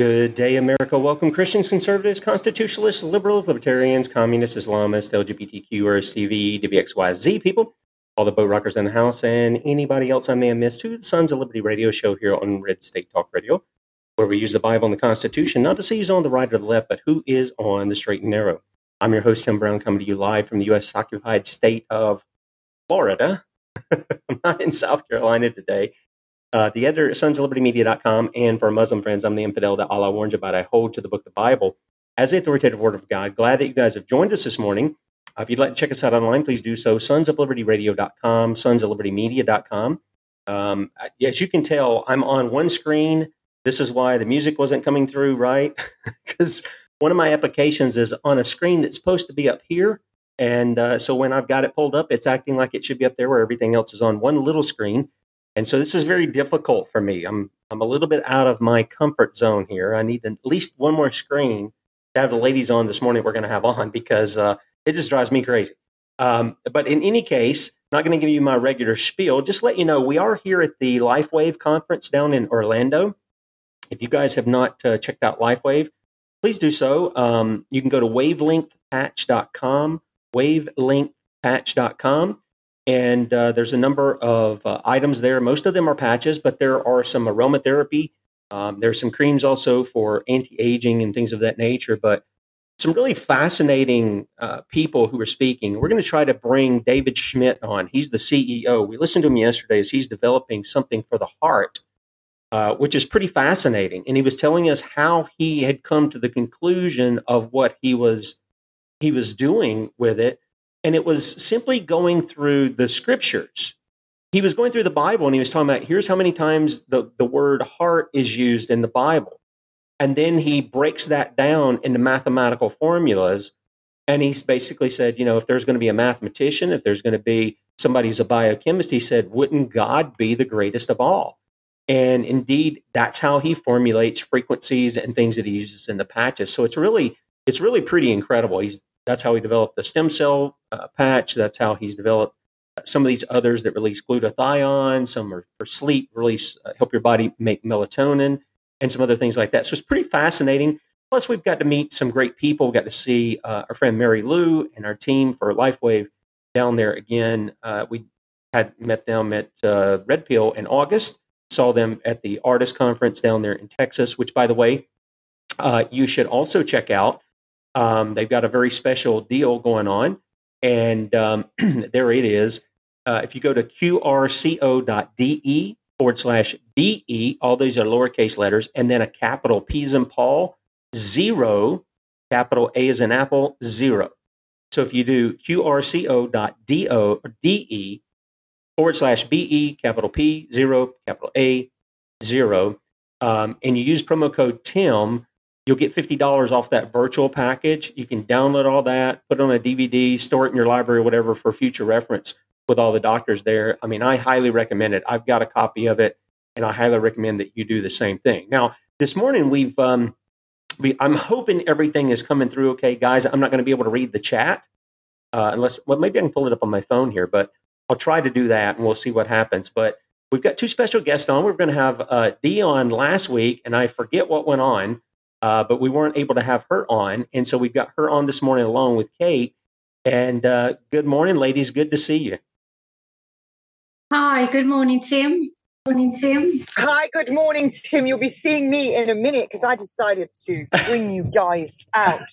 Good day, America. Welcome, Christians, conservatives, constitutionalists, liberals, libertarians, communists, Islamists, LGBTQ, RSTV, WXYZ people, all the boat rockers in the house, and anybody else I may have missed to the Sons of Liberty radio show here on Red State Talk Radio, where we use the Bible and the Constitution not to see who's on the right or the left, but who is on the straight and narrow. I'm your host, Tim Brown, coming to you live from the U.S. occupied state of Florida. I'm not in South Carolina today. Uh, the editor at sons of liberty media.com. And for Muslim friends, I'm the infidel that Allah warns about. I hold to the book, the Bible, as the authoritative word of God. Glad that you guys have joined us this morning. Uh, if you'd like to check us out online, please do so. Sons of Liberty Radio.com, sons of liberty media.com. Um, as you can tell, I'm on one screen. This is why the music wasn't coming through right, because one of my applications is on a screen that's supposed to be up here. And uh, so when I've got it pulled up, it's acting like it should be up there where everything else is on one little screen. And so this is very difficult for me. I'm I'm a little bit out of my comfort zone here. I need at least one more screen to have the ladies on this morning. We're going to have on because uh, it just drives me crazy. Um, but in any case, not going to give you my regular spiel. Just let you know we are here at the LifeWave conference down in Orlando. If you guys have not uh, checked out LifeWave, please do so. Um, you can go to wavelengthpatch.com, wavelengthpatch.com and uh, there's a number of uh, items there. Most of them are patches, but there are some aromatherapy. Um, there's some creams also for anti-aging and things of that nature. But some really fascinating uh, people who are speaking. We're going to try to bring David Schmidt on. He's the CEO. We listened to him yesterday as he's developing something for the heart, uh, which is pretty fascinating. And he was telling us how he had come to the conclusion of what he was he was doing with it and it was simply going through the scriptures. He was going through the Bible and he was talking about here's how many times the, the word heart is used in the Bible. And then he breaks that down into mathematical formulas. And he's basically said, you know, if there's going to be a mathematician, if there's going to be somebody who's a biochemist, he said, wouldn't God be the greatest of all? And indeed, that's how he formulates frequencies and things that he uses in the patches. So it's really, it's really pretty incredible. He's that's how he developed the stem cell uh, patch. That's how he's developed some of these others that release glutathione. Some are for sleep, release uh, help your body make melatonin, and some other things like that. So it's pretty fascinating. Plus, we've got to meet some great people. We got to see uh, our friend Mary Lou and our team for LifeWave down there again. Uh, we had met them at uh, Red Pill in August. Saw them at the artist conference down there in Texas, which, by the way, uh, you should also check out. Um, they've got a very special deal going on. And um, there it is. Uh, if you go to qrco.de forward slash BE, all these are lowercase letters, and then a capital P as in Paul, zero, capital A as in Apple, zero. So if you do qrco.de forward slash BE, capital P, zero, capital A, zero, um, and you use promo code TIM, You'll get $50 off that virtual package. You can download all that, put it on a DVD, store it in your library or whatever for future reference with all the doctors there. I mean, I highly recommend it. I've got a copy of it, and I highly recommend that you do the same thing. Now, this morning we've um, we, I'm hoping everything is coming through okay, guys. I'm not going to be able to read the chat uh, unless well, maybe I can pull it up on my phone here, but I'll try to do that, and we'll see what happens. But we've got two special guests on. We're going to have uh, Dion last week, and I forget what went on uh, but we weren't able to have her on. And so we've got her on this morning along with Kate. And uh, good morning, ladies. Good to see you. Hi, good morning, Tim. Morning, Tim. Hi, good morning, Tim. You'll be seeing me in a minute because I decided to bring you guys out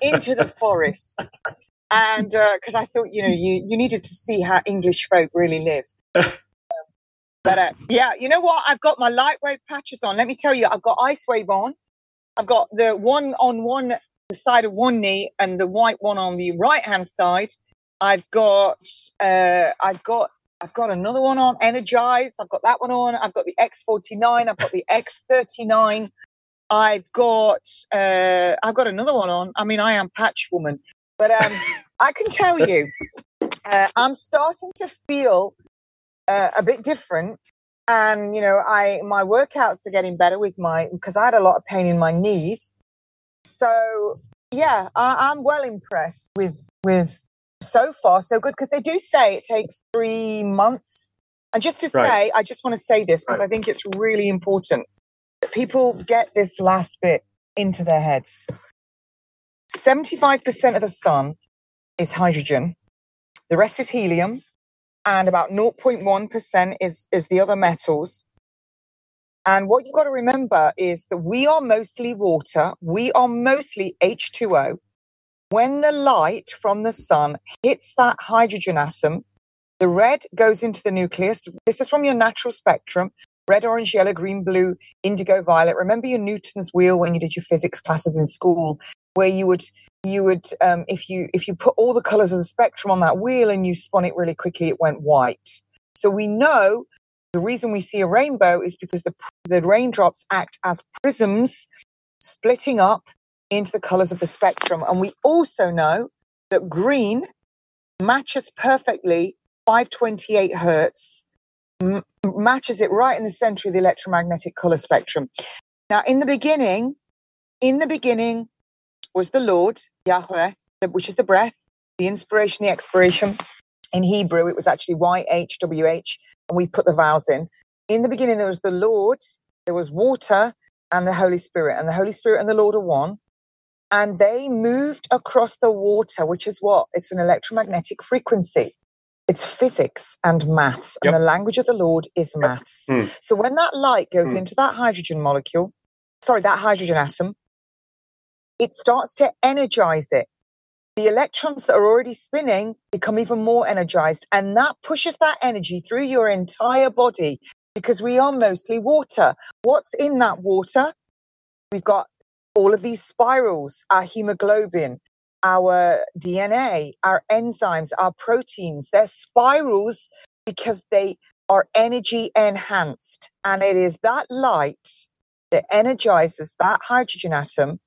into the forest. And because uh, I thought, you know, you, you needed to see how English folk really live. but uh, yeah, you know what? I've got my LifeWave patches on. Let me tell you, I've got Ice Wave on. I've got the one on one the side of one knee and the white one on the right hand side. I've got uh, I've got I've got another one on Energize. I've got that one on. I've got the X49. I've got the X39. I've got uh, I've got another one on. I mean, I am patch woman, but um, I can tell you, uh, I'm starting to feel uh, a bit different and you know i my workouts are getting better with my because i had a lot of pain in my knees so yeah I, i'm well impressed with with so far so good because they do say it takes three months and just to right. say i just want to say this because right. i think it's really important that people get this last bit into their heads. 75% of the sun is hydrogen, the rest is helium, and about 0.1% is, is the other metals. And what you've got to remember is that we are mostly water, we are mostly H2O. When the light from the sun hits that hydrogen atom, the red goes into the nucleus. This is from your natural spectrum red, orange, yellow, green, blue, indigo, violet. Remember your Newton's wheel when you did your physics classes in school, where you would you would um, if you if you put all the colors of the spectrum on that wheel and you spun it really quickly, it went white. So we know the reason we see a rainbow is because the the raindrops act as prisms, splitting up into the colors of the spectrum. And we also know that green matches perfectly 528 hertz m- matches it right in the center of the electromagnetic color spectrum. Now, in the beginning, in the beginning was the Lord, Yahweh, which is the breath, the inspiration, the expiration. In Hebrew, it was actually YHWH, and we've put the vowels in. In the beginning, there was the Lord, there was water, and the Holy Spirit. And the Holy Spirit and the Lord are one. And they moved across the water, which is what? It's an electromagnetic frequency. It's physics and maths, and Yep. the language of the Lord is maths. Mm. So when that light goes Mm. into that hydrogen molecule, sorry, that hydrogen atom, it starts to energize it. The electrons that are already spinning become even more energized, and that pushes that energy through your entire body because we are mostly water. What's in that water? We've got all of these spirals, our hemoglobin, our DNA, our enzymes, our proteins. They're spirals because they are energy enhanced. And it is that light that energizes that hydrogen atom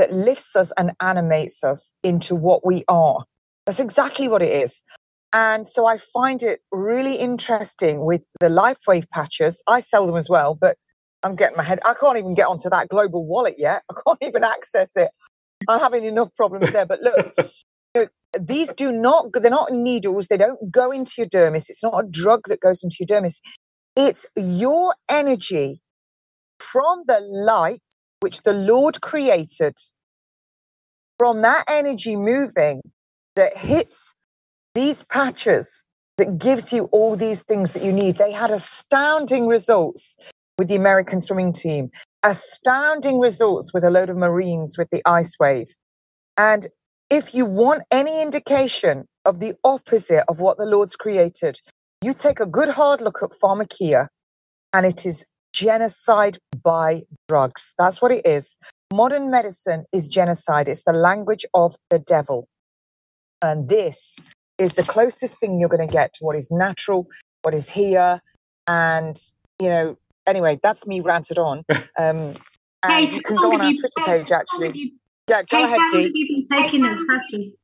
that lifts us and animates us into what we are. That's exactly what it is. And so I find it really interesting with the LifeWave patches. I sell them as well, but I'm getting my head. I can't even get onto that global wallet yet. I can't even access it. I'm having enough problems there. But look, these do not, they're not needles. They don't go into your dermis. It's not a drug that goes into your dermis. It's your energy from the light which the Lord created, from that energy moving that hits these patches that gives you all these things that you need. They had astounding results with the American swimming team, astounding results with a load of Marines with the ice wave. And if you want any indication of the opposite of what the Lord's created, you take a good hard look at pharmakeia, and it is genocide by drugs. That's what it is. Modern medicine is genocide. It's the language of the devil. And this is the closest thing you're going to get to what is natural, what is here. And, you know, anyway, that's me ranted on. Um, and Kate, you can go on our Twitter Kate, page, actually. you- Yeah, go Kate, ahead, Dee. have you been taking those patches?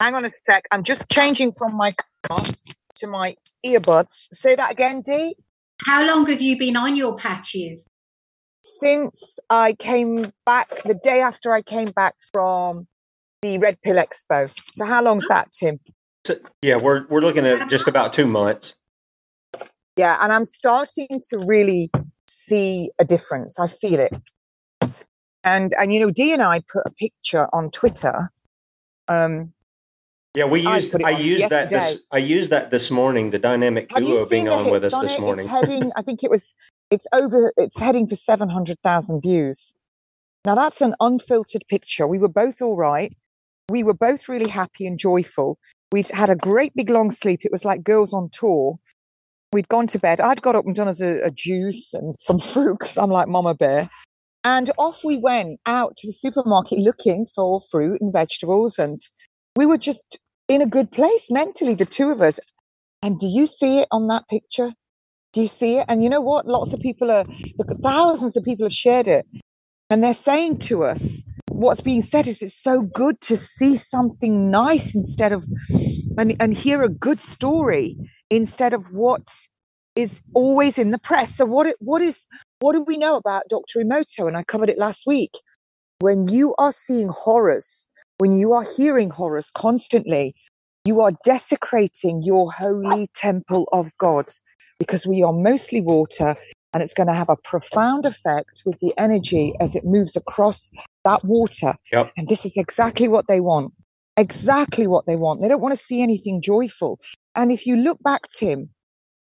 Hang on a sec. I'm just changing from my car to my earbuds. Say that again, Dee. How long have you been on your patches? Since I came back, the day after I came back from the Red Pill Expo. So how long's that, Tim? So, yeah, we're we're looking at just about two months. Yeah, and I'm starting to really see a difference. I feel it. And and you know, Dee and I put a picture on Twitter. Um, Yeah, we I used I on used that this. I used that this morning. The dynamic duo being on with us on this it? morning. It's heading. I think it was. It's over. It's heading for seven hundred thousand views. Now that's an unfiltered picture. We were both all right. We were both really happy and joyful. We'd had a great big long sleep. It was like girls on tour. We'd gone to bed. I'd got up and done us a, a juice and some fruit because I'm like Mama Bear. And off we went out to the supermarket looking for fruit and vegetables. And we were just in a good place mentally, the two of us. And do you see it on that picture? Do you see it? And you know what? Lots of people are, thousands of people have shared it. And they're saying to us, what's being said is it's so good to see something nice instead of, and, and hear a good story instead of what is always in the press. So what, what is, what do we know about Dr. Emoto? And I covered it last week. When you are seeing horrors, when you are hearing horrors constantly, you are desecrating your holy temple of God because we are mostly water, and it's going to have a profound effect with the energy as it moves across that water. Yep. And this is exactly what they want. Exactly what they want. They don't want to see anything joyful. And if you look back, Tim,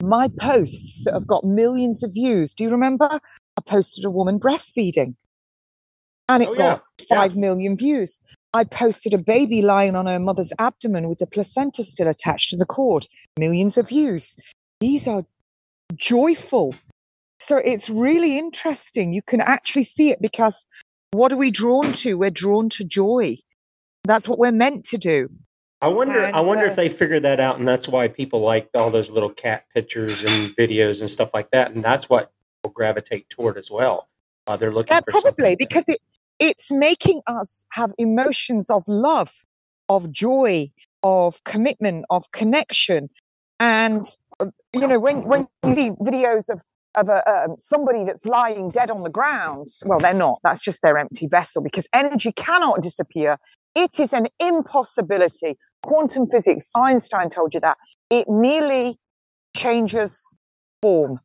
my posts that have got millions of views, do you remember? I posted a woman breastfeeding and it Oh, got yeah. five million views. I posted a baby lying on her mother's abdomen with the placenta still attached to the cord, millions of views. These are joyful. So it's really interesting. You can actually see it because what are we drawn to? We're drawn to joy. That's what we're meant to do. I wonder. I wonder uh, if they figured that out, and that's why people like all those little cat pictures and videos and stuff like that, and that's what people gravitate toward as well. Uh, they're looking Yeah, for probably that- because it it's making us have emotions of love, of joy, of commitment, of connection, and uh, you know when when you see videos of of a, um, somebody that's lying dead on the ground, well, they're not. That's just their empty vessel because energy cannot disappear. It is an impossibility. Quantum physics, Einstein told you that. It merely changes form.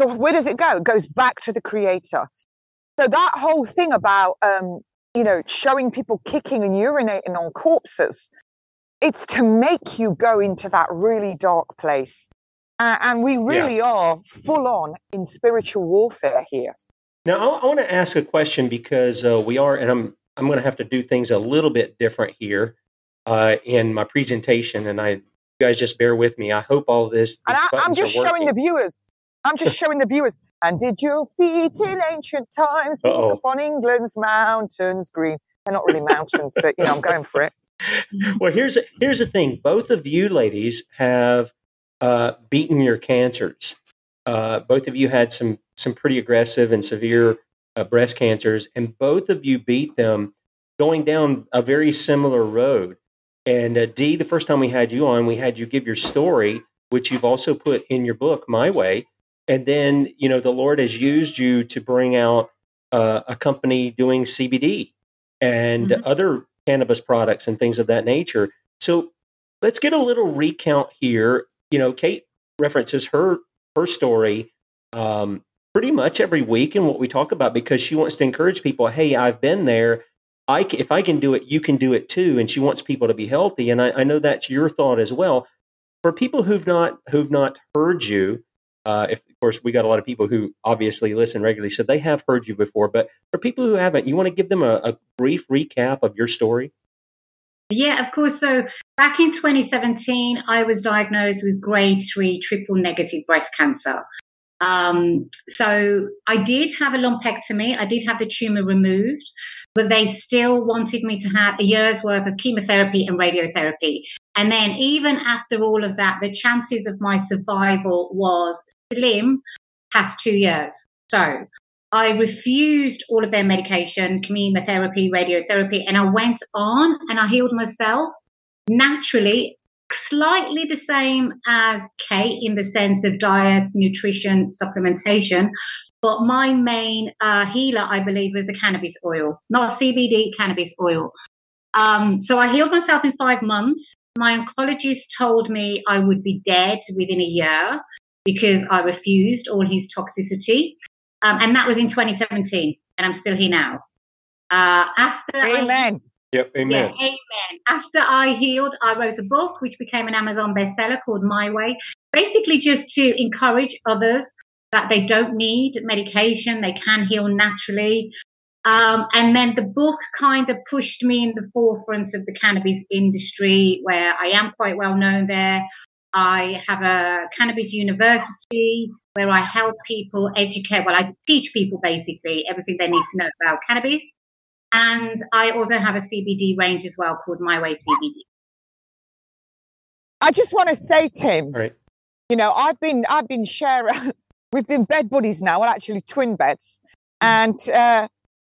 So where does it go? It goes back to the creator. So that whole thing about um, you know showing people kicking and urinating on corpses, it's to make you go into that really dark place. Uh, and we really are full on in spiritual warfare here. Now, I, I want to ask a question because uh, we are, and I'm I'm going to have to do things a little bit different here uh, in my presentation, and I you guys just bear with me. I hope all this. And I, I'm just showing the viewers. I'm just showing the viewers. And did your feet in ancient times walk Uh-oh. upon England's mountains green? They're not really mountains, but you know, I'm going for it. Well, here's here's the thing. Both of you ladies have uh, beaten your cancers. Uh, both of you had some some pretty aggressive and severe uh, breast cancers, and both of you beat them going down a very similar road. And uh, Dee, the first time we had you on, we had you give your story, which you've also put in your book, My Way. And then, you know, the Lord has used you to bring out uh, a company doing CBD and Mhm. other cannabis products and things of that nature. So let's get a little recount here. You know, Kate references her her story um, pretty much every week in what we talk about because she wants to encourage people. Hey, I've been there. I ca- if I can do it, you can do it too. And she wants people to be healthy. And I, I know that's your thought as well. For people who've not who've not heard you, uh, if of course we got a lot of people who obviously listen regularly, so they have heard you before. But for people who haven't, you want to give them a, a brief recap of your story. Yeah, of course. So back in 2017, I was diagnosed with grade three triple negative breast cancer. Um, so I did have a lumpectomy. I did have the tumor removed, but they still wanted me to have a year's worth of chemotherapy and radiotherapy. And then even after all of that, the chances of my survival was slim past two years. So I refused all of their medication, chemotherapy, radiotherapy, and I went on and I healed myself naturally, slightly the same as Kate in the sense of diet, nutrition, supplementation. But my main uh, healer, I believe, was the cannabis oil, not CBD, cannabis oil. Um, so I healed myself in five months. My oncologist told me I would be dead within a year because I refused all his toxicity. Um, and that was in 2017, and I'm still here now. Uh, after I, Amen. Yep, yeah, amen. After I healed, I wrote a book which became an Amazon bestseller called My Way, basically just to encourage others that they don't need medication, they can heal naturally. Um, and then the book kind of pushed me in the forefront of the cannabis industry, where I am quite well known there. I have a cannabis university where I help people educate, well, I teach people basically everything they need to know about cannabis. And I also have a CBD range as well called My Way CBD. I just want to say, Tim, All right. you know, I've been I've been sharing. We've been bed buddies now. Well, actually, twin beds, and uh,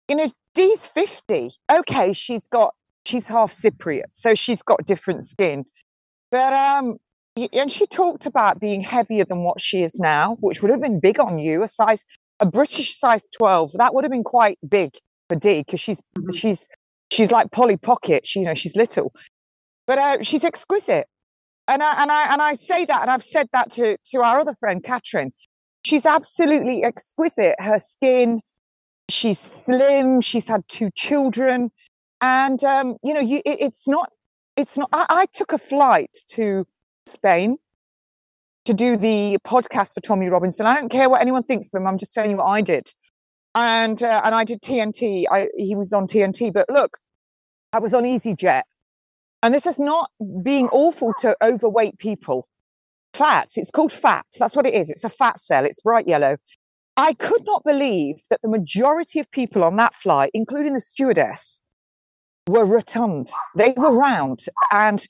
you know, Dee's fifty. Okay, she's got she's half Cypriot, so she's got different skin. But um, y- and she talked about being heavier than what she is now, which would have been big on you. A size, a British size twelve, that would have been quite big for Dee because she's Mhm. she's she's like Polly Pocket. She, you know, she's little, but uh, she's exquisite. And I, and I and I say that, and I've said that to to our other friend Catherine. she's absolutely exquisite. Her skin, she's slim. She's had two children, and um, you know, you, it, it's not. It's not. I, I took a flight to Spain to do the podcast for Tommy Robinson. I don't care what anyone thinks of him. I'm just telling you what I did. And uh, and I did TNT. I, he was on TNT, but look, I was on EasyJet. And this is not being awful to overweight people. Fat, it's called fat. That's what it is. It's a fat cell. It's bright yellow. I could not believe that the majority of people on that flight, including the stewardess, were rotund. They were round and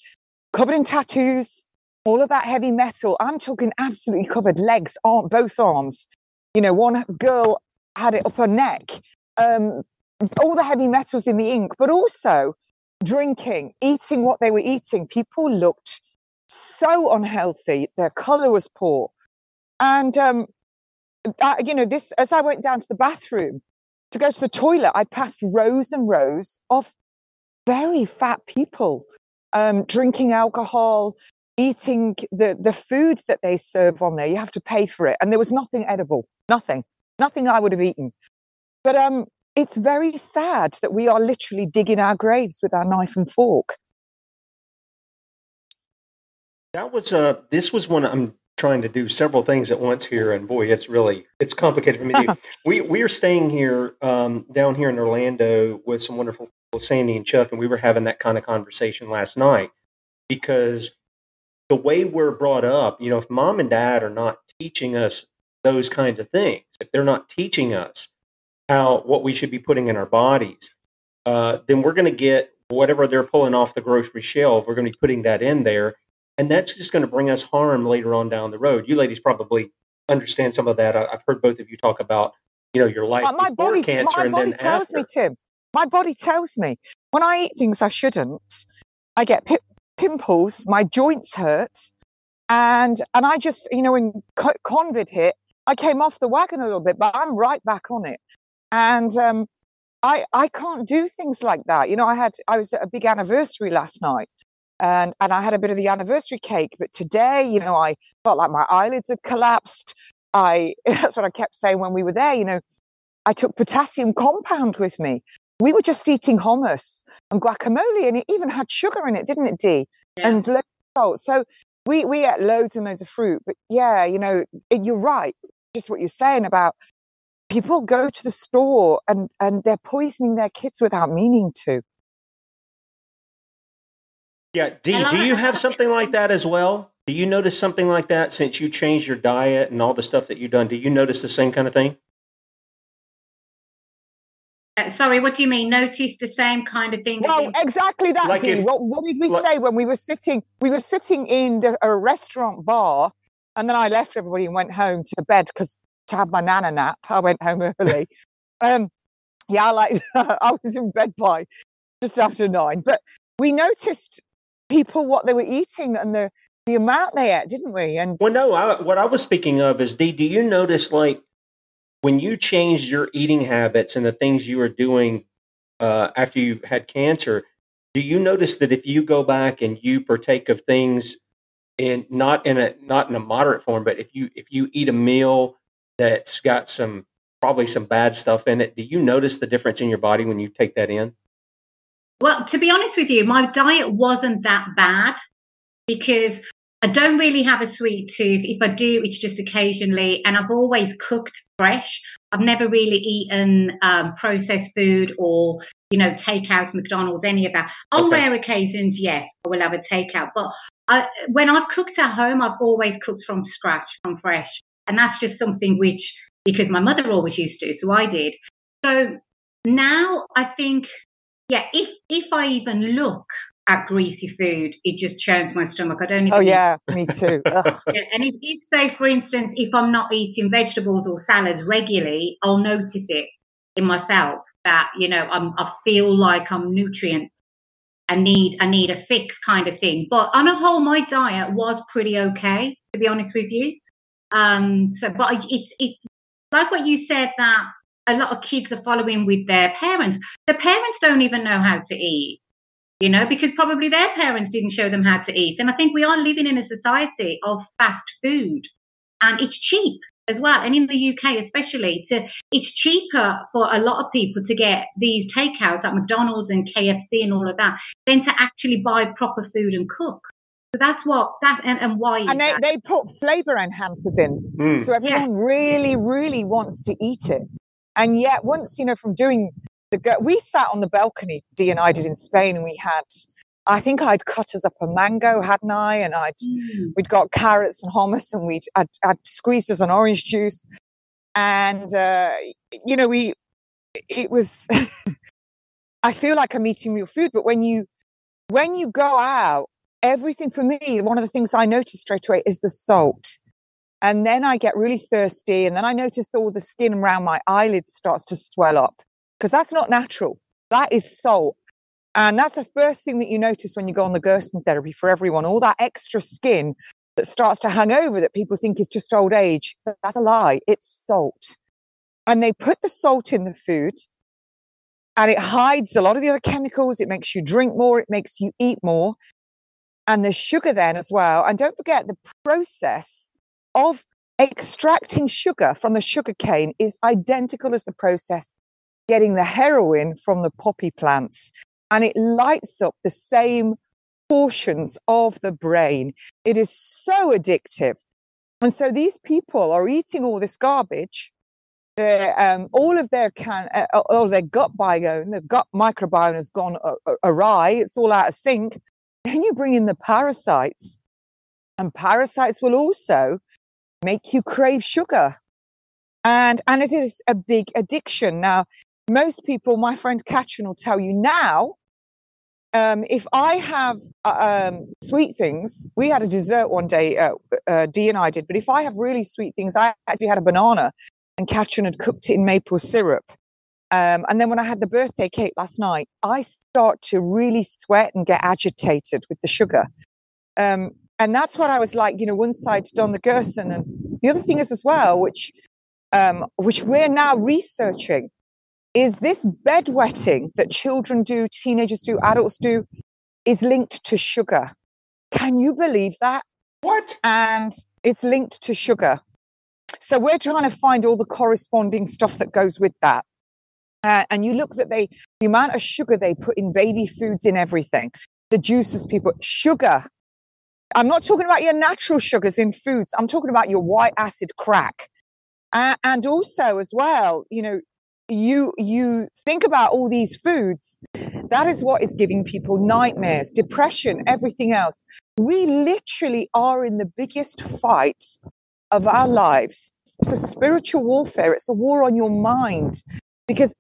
covered in tattoos, all of that heavy metal. I'm talking absolutely covered legs, arm, both arms. You know, one girl had it up her neck. Um, all the heavy metals in the ink, but also drinking, eating what they were eating. People looked so unhealthy. Their color was poor. And, um, I, you know, this, as I went down to the bathroom to go to the toilet, I passed rows and rows of very fat people um, drinking alcohol, eating the, the food that they serve on there. You have to pay for it. And there was nothing edible, nothing, nothing I would have eaten. But um, it's very sad that we are literally digging our graves with our knife and fork. That was uh this was one I'm trying to do several things at once here and boy it's really it's complicated for me to do. we we are staying here um down here in Orlando with some wonderful people, Sandy and Chuck and we were having that kind of conversation last night because the way we're brought up, you know, if mom and dad are not teaching us those kinds of things, if they're not teaching us how what we should be putting in our bodies, uh, then we're going to get whatever they're pulling off the grocery shelf. We're going to be putting that in there, and that's just going to bring us harm later on down the road. You ladies probably understand some of that. I, have heard both of you talk about, you know, your life my before body, cancer my and body then tells after. me, Tim. My body tells me when I eat things I shouldn't, I get pimples, my joints hurt, and and I just, you know, when COVID hit, I came off the wagon a little bit, but I'm right back on it. And um, I I can't do things like that. You know, I had I was at a big anniversary last night, and and I had a bit of the anniversary cake. But today, you know, I felt like my eyelids had collapsed. I that's what I kept saying when we were there. You know, I took potassium compound with me. We were just eating hummus and guacamole, and it even had sugar in it, didn't it, Dee? Yeah. And salt. So we we ate loads and loads of fruit. But yeah, you know, you're right. Just what you're saying about people go to the store and and they're poisoning their kids without meaning to. Yeah, Dee, do you have something like that as well? Do you notice something like that since you changed your diet and all the stuff that you've done? Do you notice the same kind of thing? Uh, sorry, what do you mean? Notice the same kind of thing? Well, in- exactly that, Like Dee. if- What, what did we like- say when we were sitting? We were sitting in the, a restaurant bar, and then I left everybody and went home to bed because to have my nana nap. I went home early. um, yeah, I like I was in bed by just after nine. But we noticed people what they were eating and the the amount they ate, didn't we? And Well, no. I, what I was speaking of is, Dee, do you notice like when you changed your eating habits and the things you were doing uh, after you had cancer? Do you notice that if you go back and you partake of things in not in a not in a moderate form, but if you if you eat a meal that's got some probably some bad stuff in it, do you notice the difference in your body when you take that in? Well, to be honest with you, my diet wasn't that bad because I don't really have a sweet tooth. If I do, it's just occasionally, and I've always cooked fresh. I've never really eaten um, processed food or, you know, takeout, McDonald's, any of that. On Okay. rare occasions, yes, I will have a takeout. But I, when I've cooked at home, I've always cooked from scratch, from fresh. And that's just something which, because my mother always used to, so I did. So now I think yeah, if if I even look at greasy food, it just churns my stomach. I don't even. oh yeah, me too. And if, if say for instance, if I'm not eating vegetables or salads regularly, I'll notice it in myself that you know I'm I feel like I'm nutrient. I need I need a fix kind of thing. But on a whole, my diet was pretty okay to be honest with you. Um. So, but it's it's like what you said that a lot of kids are following with their parents. The parents don't even know how to eat, you know, because probably their parents didn't show them how to eat. And I think we are living in a society of fast food and it's cheap. as well. And in the UK, especially, to it's cheaper for a lot of people to get these takeouts like McDonald's and KFC and all of that than to actually buy proper food and cook. So that's what that and, and why. And they, they put flavor enhancers in, mm. so everyone yeah. really, really wants to eat it. And yet, once you know, from doing the, we sat on the balcony. Dee and I did in Spain, and we had I think I'd cut us up a mango, hadn't I? And I'd mm. we'd got carrots and hummus, and we'd I'd, I'd squeezed us an orange juice, and uh, you know we it was. I feel like I'm eating real food, but when you when you go out, everything for me, one of the things I notice straight away is the salt. And then I get really thirsty, and then I notice all the skin around my eyelids starts to swell up because that's not natural. That is salt. And that's the first thing that you notice when you go on the Gerson therapy for everyone. All that extra skin that starts to hang over that people think is just old age. That's a lie. It's salt. And they put the salt in the food and it hides a lot of the other chemicals. It makes you drink more. It makes you eat more. And the sugar then as well. And don't forget the process of extracting sugar from the sugar cane is identical as the process getting the heroin from the poppy plants and it lights up the same portions of the brain. It is so addictive. And so these people are eating all this garbage. Um, all of their can, uh, all of their gut biome, the gut microbiome has gone awry. It's all out of sync. Then you bring in the parasites, and parasites will also make you crave sugar. And, and it is a big addiction. Now, most people, my friend Katrin will tell you now, um, if I have uh, um, sweet things, we had a dessert one day, uh, uh, Dee and I did, but if I have really sweet things, I actually had a banana and Katrin had cooked it in maple syrup. Um, and then when I had the birthday cake last night, I start to really sweat and get agitated with the sugar. Um, and that's what I was like, you know, one side Don the Gerson. And the other thing is as well, which, um, which we're now researching, is this bedwetting that children do, teenagers do, adults do, is linked to sugar. Can you believe that? What? And it's linked to sugar. So we're trying to find all the corresponding stuff that goes with that. Uh, and you look that they, the amount of sugar they put in baby foods in everything, the juices people, sugar. I'm not talking about your natural sugars in foods. I'm talking about your white acid crack. Uh, and also as well, you know, you you think about all these foods that is what is giving people nightmares depression everything else. We literally are in the biggest fight of our lives. It's a spiritual warfare. It's a war on your mind because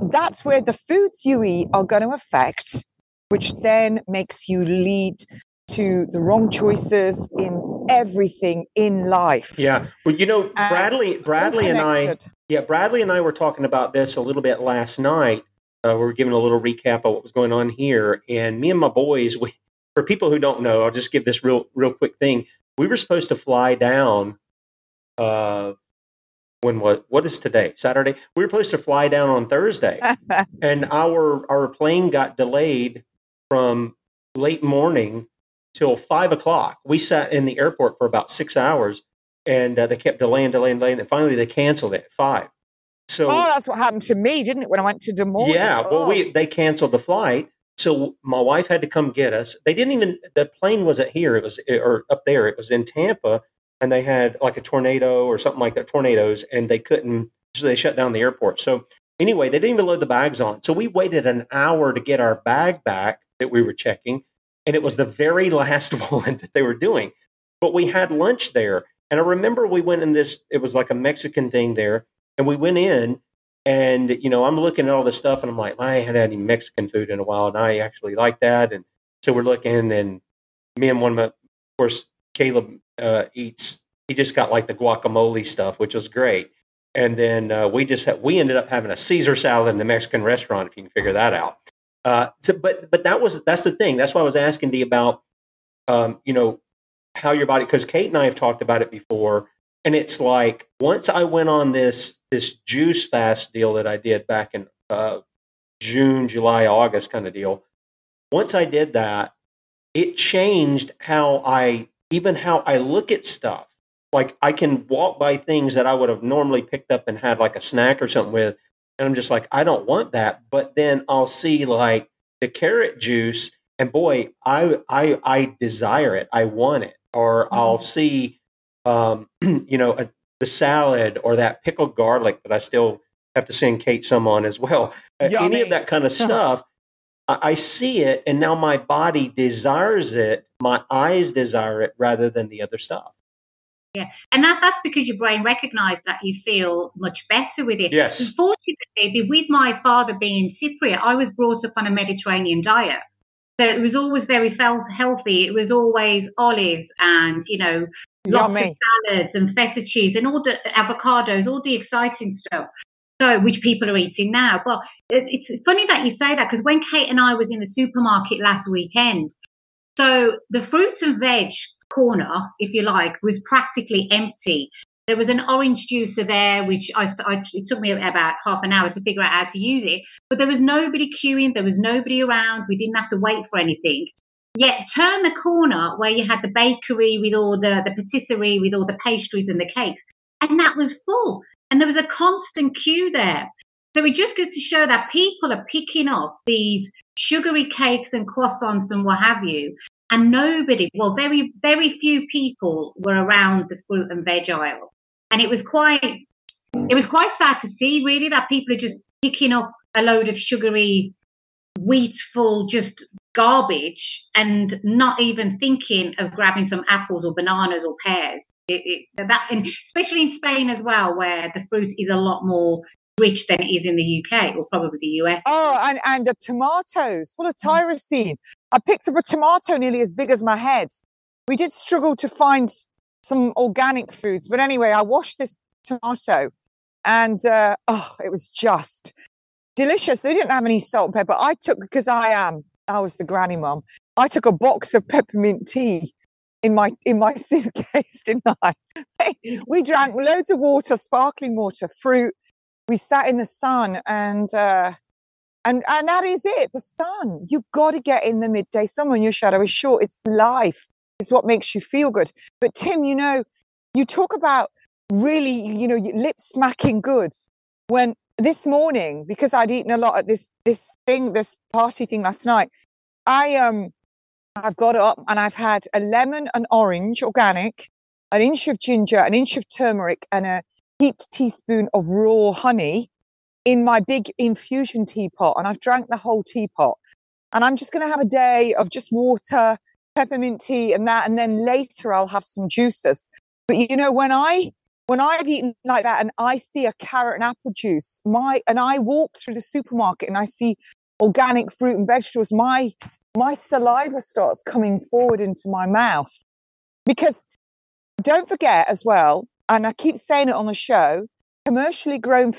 that's where the foods you eat are going to affect which then makes you lead to the wrong choices in everything in life. Yeah. Well, you know, Bradley, Bradley and I, yeah, Bradley and I were talking about this a little bit last night. Uh, we were giving a little recap of what was going on here, and me and my boys. We, for people who don't know, I'll just give this real, real quick thing. We were supposed to fly down. Uh, when what what is today? Saturday. We were supposed to fly down on Thursday, and our our plane got delayed from late morning till five o'clock. We sat in the airport for about six hours, and uh, they kept delaying, delaying, delaying, and finally they canceled it at five. So, oh, that's what happened to me, didn't it? When I went to Des Moines. Yeah, oh. well, we they canceled the flight, so my wife had to come get us. They didn't even the plane wasn't here; it was or up there. It was in Tampa, and they had like a tornado or something like that, tornadoes, and they couldn't. So they shut down the airport. So anyway, they didn't even load the bags on. So we waited an hour to get our bag back that we were checking and it was the very last one that they were doing. But we had lunch there, and I remember we went in this. It was like a Mexican thing there, and we went in, and you know, I'm looking at all this stuff, and I'm like, I hadn't had any Mexican food in a while, and I actually like that, and so we're looking, and me and one of my, of course, Caleb uh, eats. He just got like the guacamole stuff, which was great. And then uh, we just we ended up having a Caesar salad in the Mexican restaurant, if you can figure that out. Uh, so, but but that was that's the thing. That's why I was asking Dee about, um, you know, how your body because Kate and I have talked about it before, and it's like once I went on this this juice fast deal that I did back in uh, June, July, August kind of deal. Once I did that, it changed how I even how I look at stuff. like I can walk by things that I would have normally picked up and had like a snack or something with, and I'm just like, I don't want that. But then I'll see like the carrot juice, and boy, I I I desire it. I want it. Or mm-hmm. I'll see, um, you know, a, the salad or that pickled garlic that I still have to send Kate some on as well. Uh, any of that kind of stuff. I see it, and now my body desires it. My eyes desire it rather than the other stuff. Yeah, and that, that's because your brain recognizes that you feel much better with it. Yes. Unfortunately, with my father being Cypriot, I was brought up on a Mediterranean diet. So it was always very healthy. It was always olives and, you know, lots Yummy. of salads and feta cheese and all the avocados, all the exciting stuff. So, which people are eating now. But it's funny that you say that because when Kate and I was in the supermarket last weekend, so the fruit and veg corner, if you like, was practically empty. There was an orange juicer there, which I, I, it took me about half an hour to figure out how to use it. But there was nobody queuing, there was nobody around. We didn't have to wait for anything. Yet turn the corner where you had the bakery with all the the patisserie with all the pastries and the cakes, and that was full. And there was a constant queue there. So it just goes to show that people are picking up these sugary cakes and croissants and what have you, and nobody, well, very, very few people were around the fruit and veg aisle. And it was quite, it was quite sad to see really that people are just picking up a load of sugary, wheatful, just garbage and not even thinking of grabbing some apples or bananas or pears. It, it, that, and especially in Spain as well, where the fruit is a lot more rich than it is in the UK or probably the US. Oh, and, and the tomatoes full of mm. tyrosine. I picked up a tomato nearly as big as my head. We did struggle to find some organic foods, but anyway, I washed this tomato and uh, oh, it was just delicious. They didn't have any salt and pepper. I took, because I am, I was the granny mum, I took a box of peppermint tea in my in my suitcase, didn't I? we drank loads of water, sparkling water, fruit, we sat in the sun and uh, and and that is it the sun. You've got to get in the midday sun when your shadow is short. It's life. It's what makes you feel good. But tim you know you talk about really you know lip smacking good. When this morning because i'd eaten a lot at this this thing this party thing last night i um i've got up and i've had a lemon and orange organic an inch of ginger an inch of turmeric and a heaped teaspoon of raw honey in my big infusion teapot and I've drank the whole teapot. And I'm just going to have a day of just water, peppermint tea and that. And then later I'll have some juices. But you know, when I, when I've eaten like that and I see a carrot and apple juice, my, and I walk through the supermarket and I see organic fruit and vegetables, my, my saliva starts coming forward into my mouth because don't forget as well, and I keep saying it on the show, commercially grown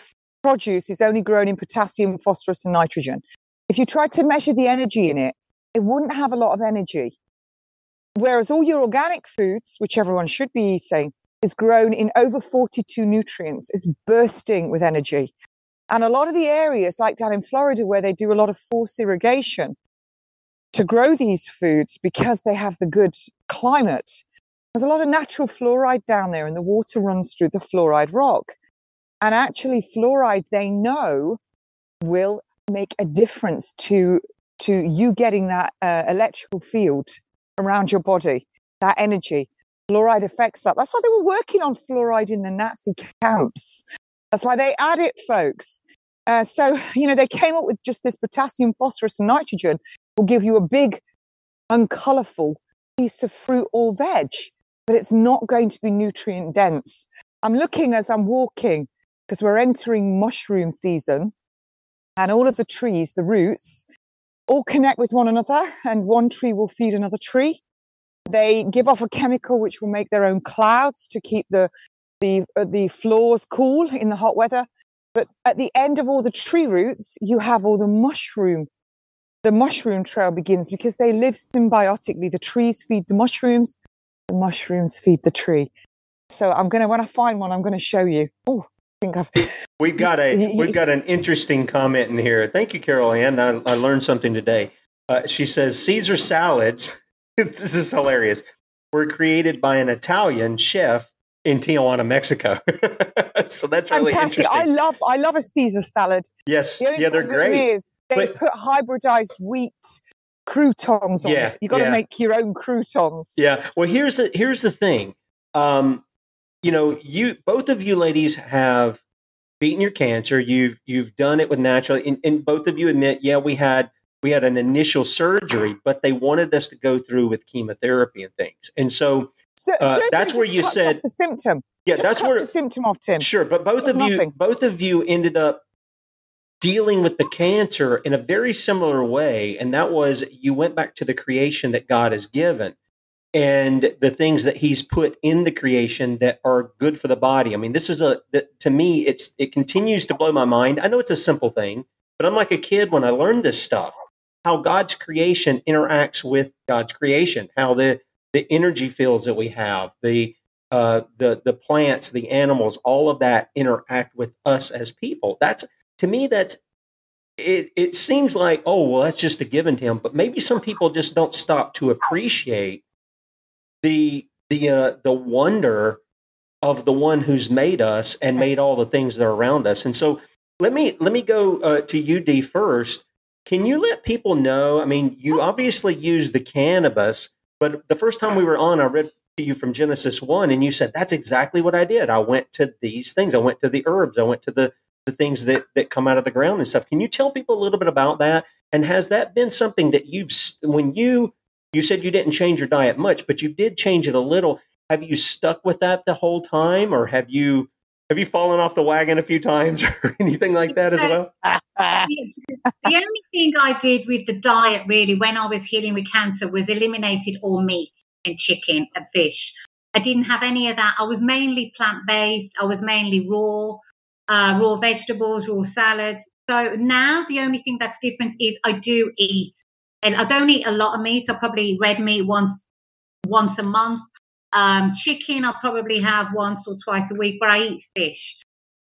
produce is only grown in potassium, phosphorus, and nitrogen. If you tried to measure the energy in it, it wouldn't have a lot of energy. Whereas all your organic foods, which everyone should be eating, is grown in over 42 nutrients. It's bursting with energy. And a lot of the areas, like down in Florida, where they do a lot of force irrigation to grow these foods because they have the good climate, there's a lot of natural fluoride down there, and the water runs through the fluoride rock. And actually, fluoride, they know, will make a difference to, to you getting that uh, electrical field around your body, that energy. Fluoride affects that. That's why they were working on fluoride in the Nazi camps. That's why they add it, folks. Uh, so, you know, they came up with just this potassium, phosphorus, and nitrogen will give you a big, uncolourful piece of fruit or veg but it's not going to be nutrient dense. I'm looking as I'm walking because we're entering mushroom season and all of the trees, the roots, all connect with one another and one tree will feed another tree. They give off a chemical which will make their own clouds to keep the, the, uh, the floors cool in the hot weather. But at the end of all the tree roots, you have all the mushroom. The mushroom trail begins because they live symbiotically. The trees feed the mushrooms, the mushrooms feed the tree. So I'm gonna when I find one, I'm gonna show you. Oh, I think I've we've got a we've got an interesting comment in here. Thank you, Carol Ann. I, I learned something today. Uh, she says Caesar salads. this is hilarious. Were created by an Italian chef in Tijuana, Mexico. so that's really Fantastic. interesting. I love I love a Caesar salad. yes, The yeah, they're great. Is they But- put hybridized wheat croutons on Yeah, it. You got to yeah. make your own croutons. Yeah. Well, here's the here's the thing. Um, you know, you both of you ladies have beaten your cancer. You've you've done it with natural, and, and both of you admit, yeah, we had we had an initial surgery, but they wanted us to go through with chemotherapy and things. And so, So, Uh, that's where you said- the symptom. yeah, Just that's where the symptom off, Tim. Sure, but both Does of you nothing. both of you ended up dealing with the cancer in a very similar way and that was you went back to the creation that God has given and the things that he's put in the creation that are good for the body. I mean, this is a to me it's it continues to blow my mind. I know it's a simple thing, but I'm like a kid when I learned this stuff. How God's creation interacts with God's creation, how the the energy fields that we have, the uh, the the plants, the animals, all of that interact with us as people. That's to me. That's it. It seems like oh well, that's just a given to him. But maybe some people just don't stop to appreciate the the uh, the wonder of the one who's made us and made all the things that are around us. And so let me let me go uh, to you, Dee, first. Can you let people know? I mean, you obviously use the cannabis, but the first time we were on, I read to you from Genesis 1, and you said, That's exactly what I did. I went to these things. I went to the herbs. I went to the, the things that, that come out of the ground and stuff. Can you tell people a little bit about that? And has that been something that you've, when you, you said you didn't change your diet much, but you did change it a little. Have you stuck with that the whole time, or have you, have you fallen off the wagon a few times or anything like that as well? the only thing I did with the diet really when I was healing with cancer was eliminated all meat and chicken and fish. I didn't have any of that. I was mainly plant based. I was mainly raw, uh, raw vegetables, raw salads. So now the only thing that's different is I do eat, and I don't eat a lot of meat. I probably red meat once once a month. Um, chicken I probably have once or twice a week, but I eat fish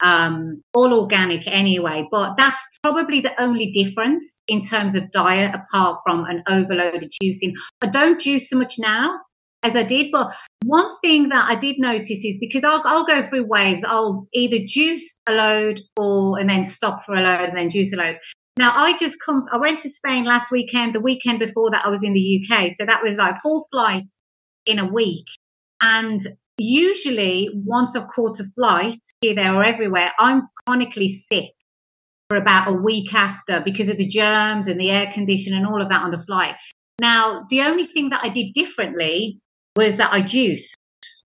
um, all organic anyway. But that's probably the only difference in terms of diet, apart from an overload of juicing. I don't juice so much now as I did, but one thing that I did notice is because I'll, I'll go through waves. I'll either juice a load or and then stop for a load and then juice a load. Now I just come. I went to Spain last weekend. The weekend before that, I was in the UK, so that was like four flights in a week. And usually, once I've caught a flight here, there, or everywhere, I'm chronically sick for about a week after because of the germs and the air condition and all of that on the flight. Now, the only thing that I did differently was that I juiced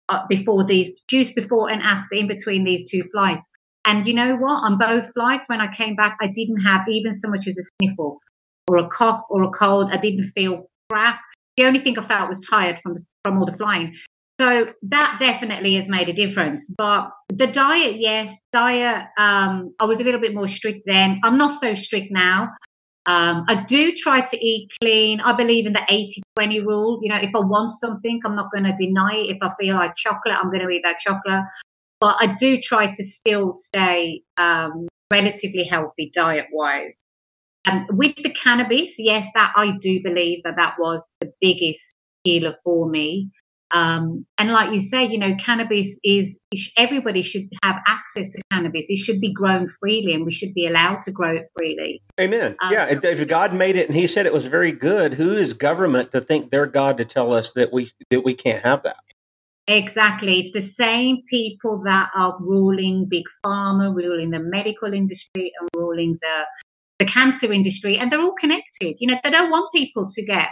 uh, before these, juiced before and after, in between these two flights. And you know what? On both flights, when I came back, I didn't have even so much as a sniffle or a cough or a cold. I didn't feel crap. The only thing I felt was tired from the, from all the flying. So that definitely has made a difference. But the diet, yes, diet. Um, I was a little bit more strict then. I'm not so strict now. Um, I do try to eat clean. I believe in the 80 20 rule. You know, if I want something, I'm not going to deny it. If I feel like chocolate, I'm going to eat that chocolate. But I do try to still stay um, relatively healthy diet wise. And with the cannabis, yes, that I do believe that that was the biggest healer for me. Um, and like you say, you know, cannabis is, everybody should have access to cannabis. It should be grown freely and we should be allowed to grow it freely. Amen. Um, yeah, if- if God made it and He said it was very good, who is government to think they're God to tell us that we that we can't have that? Exactly. It's the same people that are ruling big pharma, ruling the medical industry and ruling the, the cancer industry. And they're all connected. You know, they don't want people to get,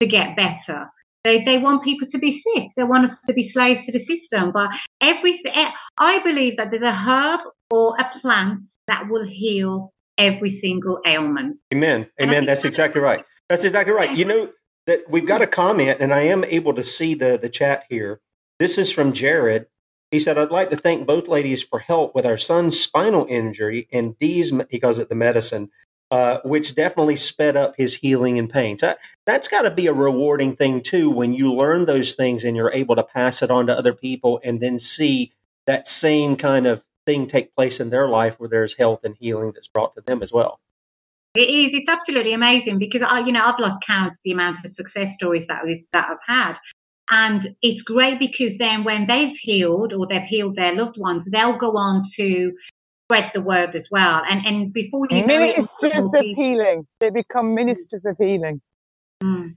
to get better. They, they want people to be sick. They want us to be slaves to the system. But everything, eh, I believe that there's a herb or a plant that will heal every single ailment. Amen. Amen. That's that's- exactly right. That's exactly right. You know that we've got a comment, and I am able to see the the chat here. This is from Jared. He said, "I'd like to thank both ladies for help with our son's spinal injury and Dee's. He calls it the medicine." Uh, which definitely sped up his healing and pain. So that's got to be a rewarding thing too when you learn those things and you're able to pass it on to other people and then see that same kind of thing take place in their life where there's health and healing that's brought to them as well. It is. It's absolutely amazing because I, you know, I've lost count the amount of success stories that we've that I've had. And it's great because then when they've healed or they've healed their loved ones, they'll go on to spread the word as well. And and before you know ministers it, of healing, they become ministers of healing. Mm.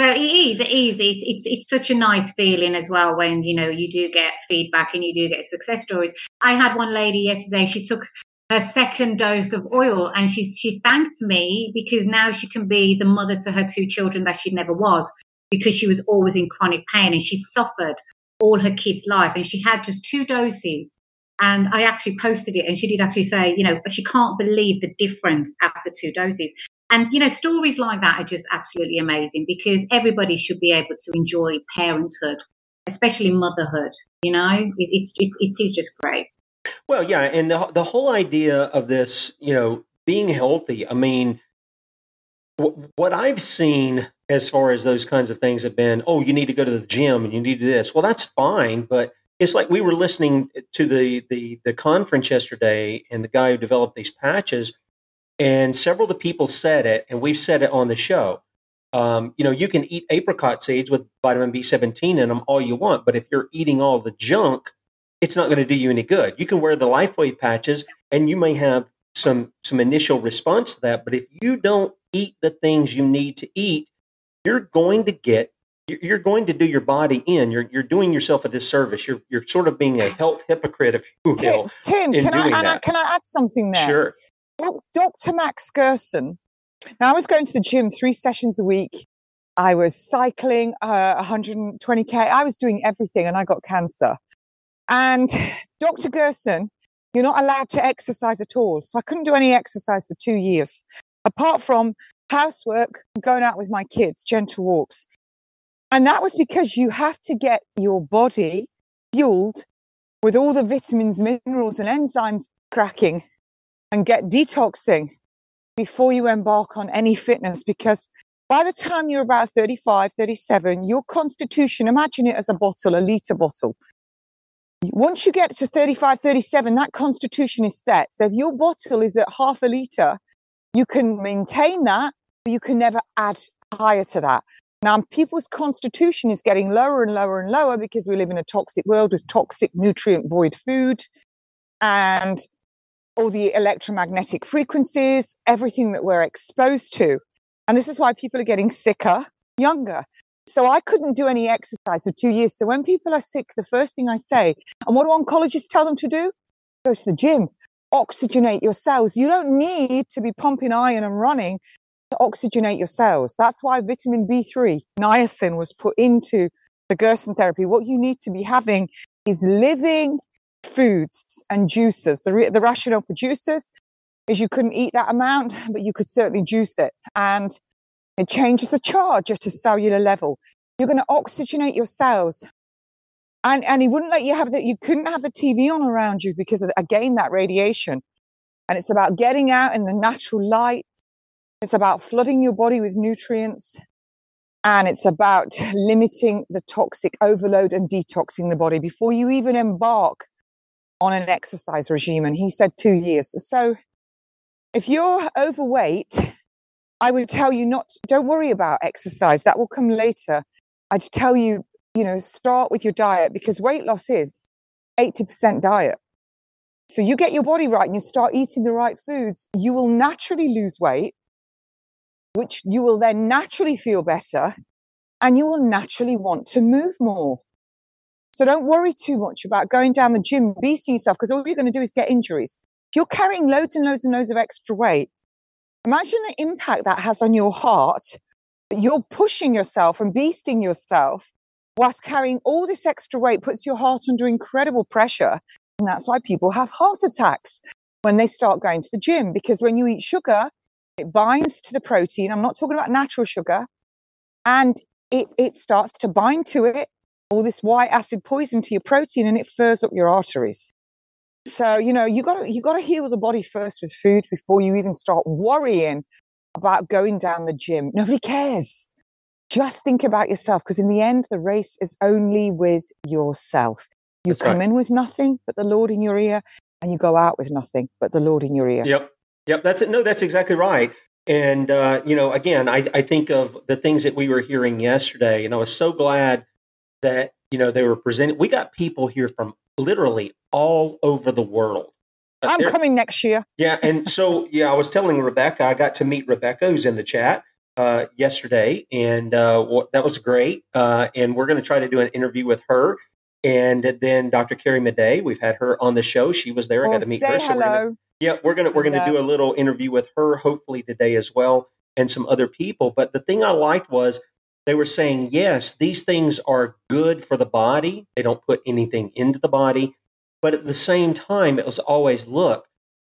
So it is, it is. It's, it's it's such a nice feeling as well when you know you do get feedback and you do get success stories. I had one lady yesterday. She took her second dose of oil and she she thanked me because now she can be the mother to her two children that she never was because she was always in chronic pain and she'd suffered all her kids' life and she had just two doses and I actually posted it and she did actually say, you know, she can't believe the difference after two doses. And, you know, stories like that are just absolutely amazing because everybody should be able to enjoy parenthood, especially motherhood. You know, it, it's, it's, it is just great. Well, yeah. And the, the whole idea of this, you know, being healthy, I mean, what I've seen as far as those kinds of things have been, oh, you need to go to the gym and you need to do this. Well, that's fine, but it's like we were listening to the, the the conference yesterday and the guy who developed these patches and several of the people said it and we've said it on the show. Um, you know you can eat apricot seeds with vitamin b17 in them all you want but if you're eating all the junk it's not going to do you any good. You can wear the LifeWave patches and you may have some some initial response to that but if you don't eat the things you need to eat you're going to get you're going to do your body in. You're you're doing yourself a disservice. You're you're sort of being a health hypocrite, if you will. Tim, can I, can I add something there? Sure. Dr. Max Gerson. Now I was going to the gym three sessions a week. I was cycling uh, 120k. I was doing everything, and I got cancer. And Dr. Gerson, you're not allowed to exercise at all. So I couldn't do any exercise for two years, apart from housework, going out with my kids, gentle walks. And that was because you have to get your body fueled with all the vitamins, minerals, and enzymes cracking and get detoxing before you embark on any fitness. Because by the time you're about 35, 37, your constitution, imagine it as a bottle, a liter bottle. Once you get to 35, 37, that constitution is set. So if your bottle is at half a liter, you can maintain that, but you can never add higher to that. Now, people's constitution is getting lower and lower and lower because we live in a toxic world with toxic nutrient void food and all the electromagnetic frequencies, everything that we're exposed to. And this is why people are getting sicker younger. So I couldn't do any exercise for two years. So when people are sick, the first thing I say, and what do oncologists tell them to do? Go to the gym, oxygenate your cells. You don't need to be pumping iron and running to oxygenate your cells. That's why vitamin B3, niacin, was put into the Gerson therapy. What you need to be having is living foods and juices. The, the rationale for juices is you couldn't eat that amount, but you could certainly juice it. And it changes the charge at a cellular level. You're going to oxygenate your cells. And, and he wouldn't let you have that. You couldn't have the TV on around you because of, again, that radiation. And it's about getting out in the natural light, it's about flooding your body with nutrients and it's about limiting the toxic overload and detoxing the body before you even embark on an exercise regime. And he said two years. So if you're overweight, I would tell you not, don't worry about exercise. That will come later. I'd tell you, you know, start with your diet because weight loss is 80% diet. So you get your body right and you start eating the right foods, you will naturally lose weight which you will then naturally feel better and you will naturally want to move more. So don't worry too much about going down the gym, beasting yourself, because all you're going to do is get injuries. If you're carrying loads and loads and loads of extra weight, imagine the impact that has on your heart. You're pushing yourself and beasting yourself whilst carrying all this extra weight puts your heart under incredible pressure. And that's why people have heart attacks when they start going to the gym, because when you eat sugar, it binds to the protein. I'm not talking about natural sugar. And it, it starts to bind to it, all this white acid poison to your protein, and it furs up your arteries. So, you know, you gotta you gotta heal the body first with food before you even start worrying about going down the gym. Nobody cares. Just think about yourself because in the end, the race is only with yourself. You That's come right. in with nothing but the Lord in your ear, and you go out with nothing but the Lord in your ear. Yep. Yep, that's it. No, that's exactly right. And, uh, you know, again, I, I think of the things that we were hearing yesterday, and I was so glad that, you know, they were presented. We got people here from literally all over the world. I'm coming next year. Yeah. And so, yeah, I was telling Rebecca, I got to meet Rebecca, who's in the chat uh, yesterday, and uh, that was great. Uh, and we're going to try to do an interview with her. And then Dr. Carrie Madej, we've had her on the show. She was there. I got oh, to meet her. So hello. We're gonna, yeah, we're gonna we're gonna do a little interview with her, hopefully today as well, and some other people. But the thing I liked was they were saying, yes, these things are good for the body. They don't put anything into the body, but at the same time, it was always look,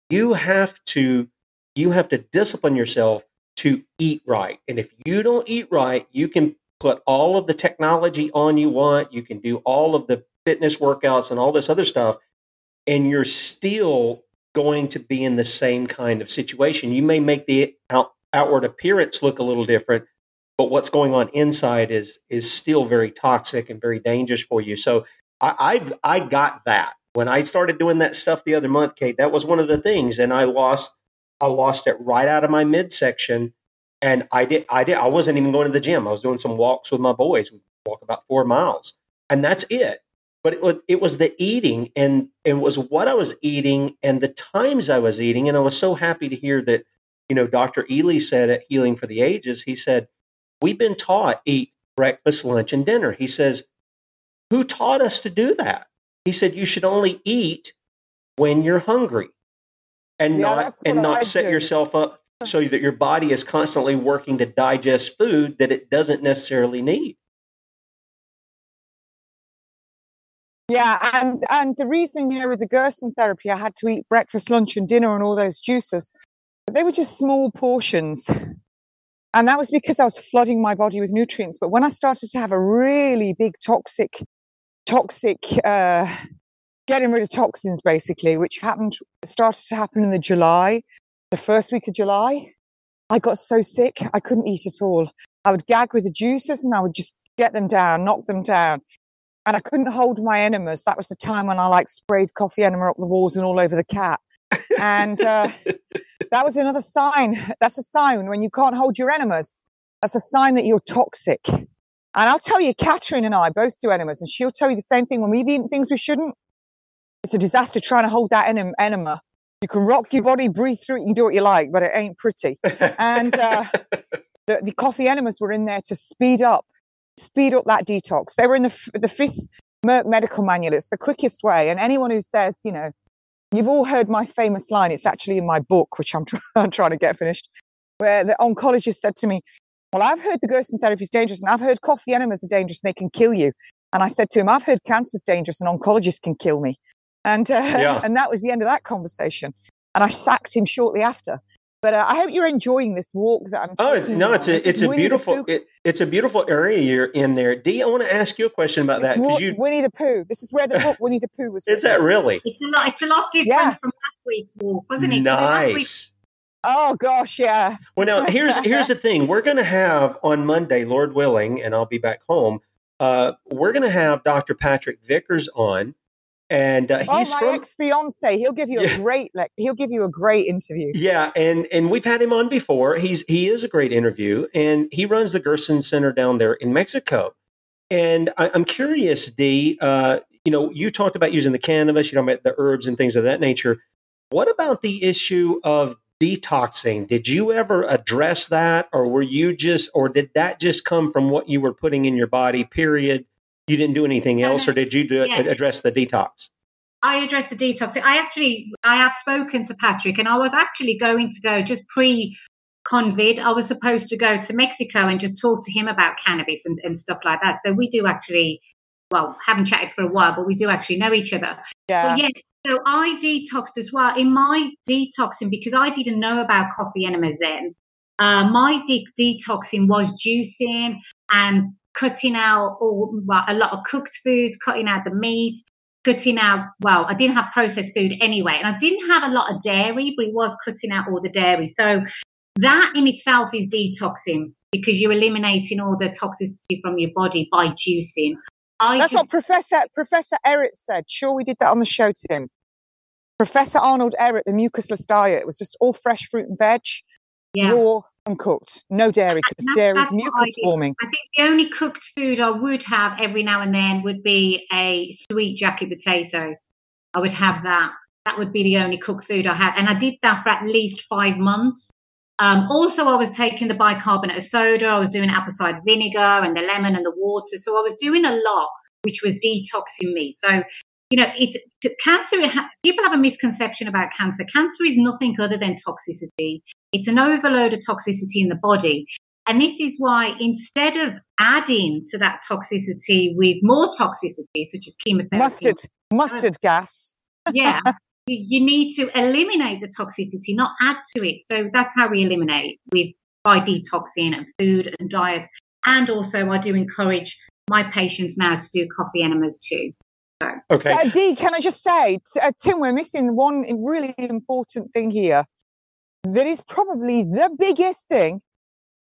you have to you have to discipline yourself to eat right. And if you don't eat right, you can put all of the technology on you want, you can do all of the fitness workouts and all this other stuff, and you're still going to be in the same kind of situation. You may make the out, outward appearance look a little different, but what's going on inside is is still very toxic and very dangerous for you. So I, I've I got that when I started doing that stuff the other month, Kate. That was one of the things, and I lost I lost it right out of my midsection. And I did, I did, I wasn't even going to the gym. I was doing some walks with my boys. We walk about four miles, and that's it. But it was, it was the eating, and it was what I was eating, and the times I was eating. And I was so happy to hear that, you know, Dr. Ely said at Healing for the Ages, he said, "We've been taught eat breakfast, lunch, and dinner." He says, "Who taught us to do that?" He said, "You should only eat when you're hungry." and yeah, not and not I set yourself up so that your body is constantly working to digest food that it doesn't necessarily need. Yeah, and and the reason you know with the Gerson therapy, I had to eat breakfast, lunch, and dinner and all those juices, but they were just small portions, and that was because I was flooding my body with nutrients. But when I started to have a really big toxic, toxic uh, getting rid of toxins basically, which happened started to happen in the July, the first week of July. I got so sick I couldn't eat at all. I would gag with the juices and I would just get them down, knock them down. And I couldn't hold my enemas. That was the time when I like sprayed coffee enema up the walls and all over the cat. And uh, that was another sign. That's a sign when you can't hold your enemas. That's a sign that you're toxic. And I'll tell you, Catherine and I both do enemas, and she'll tell you the same thing when we've eaten things we shouldn't it's a disaster trying to hold that enema. You can rock your body, breathe through it, you can do what you like, but it ain't pretty. And uh, the, the coffee enemas were in there to speed up, speed up that detox. They were in the, f- the fifth Merck medical manual. It's the quickest way. And anyone who says, you know, you've all heard my famous line. It's actually in my book, which I'm, try- I'm trying to get finished, where the oncologist said to me, well, I've heard the Gerson therapy is dangerous and I've heard coffee enemas are dangerous and they can kill you. And I said to him, I've heard cancer's dangerous and oncologists can kill me. And, uh, yeah. and that was the end of that conversation. And I sacked him shortly after. But uh, I hope you're enjoying this walk that I'm. Oh, it's, no, it's a it's a beautiful it, it's a beautiful area you're in there. Dee, I want to ask you a question about it's that because you Winnie the Pooh. This is where the book Winnie the Pooh was. Is that really? It's a lot. It's a lot different yeah. from last week's walk, wasn't it? Nice. Oh gosh, yeah. Well, now here's here's the thing. We're going to have on Monday, Lord willing, and I'll be back home. Uh, we're going to have Dr. Patrick Vickers on and uh, oh, he's my from, ex-fiance. He'll give you yeah. a great like, he'll give you a great interview. Yeah, and and we've had him on before. He's he is a great interview, and he runs the Gerson Center down there in Mexico. And I, am curious, Dee. Uh, you know, you talked about using the cannabis, you know, about the herbs and things of that nature. What about the issue of detoxing? Did you ever address that, or were you just, or did that just come from what you were putting in your body? Period you didn't do anything else, or did you do, yeah. address the detox? I addressed the detox. I actually, I have spoken to Patrick, and I was actually going to go just pre COVID. I was supposed to go to Mexico and just talk to him about cannabis and, and stuff like that. So we do actually, well, haven't chatted for a while, but we do actually know each other. Yeah. But yes, so I detoxed as well. In my detoxing, because I didn't know about coffee enemas then, uh, my de- detoxing was juicing and cutting out all well, a lot of cooked foods, cutting out the meat, cutting out well, I didn't have processed food anyway, and I didn't have a lot of dairy, but it was cutting out all the dairy. So that in itself is detoxing because you're eliminating all the toxicity from your body by juicing. I That's just, what Professor Professor Ehret said. Sure, we did that on the show to him. Professor Arnold Ehret, the mucusless diet, was just all fresh fruit and veg. Yeah. raw and cooked. No dairy because dairy is I mucus forming. I think the only cooked food I would have every now and then would be a sweet jacket potato. I would have that. That would be the only cooked food I had. And I did that for at least five months. Um, also, I was taking the bicarbonate of soda. I was doing apple cider vinegar and the lemon and the water. So I was doing a lot, which was detoxing me. So, you know, it, cancer, people have a misconception about cancer. Cancer is nothing other than toxicity. It's an overload of toxicity in the body. And this is why instead of adding to that toxicity with more toxicity, such as chemotherapy, Mustard, mustard gas. yeah, you, you need to eliminate the toxicity, not add to it. So that's how we eliminate with by detoxing and food and diet. And also, I do encourage my patients now to do coffee enemas too. Okay. Uh, Dee, can I just say, uh, Tim, we're missing one really important thing here. That is probably the biggest thing.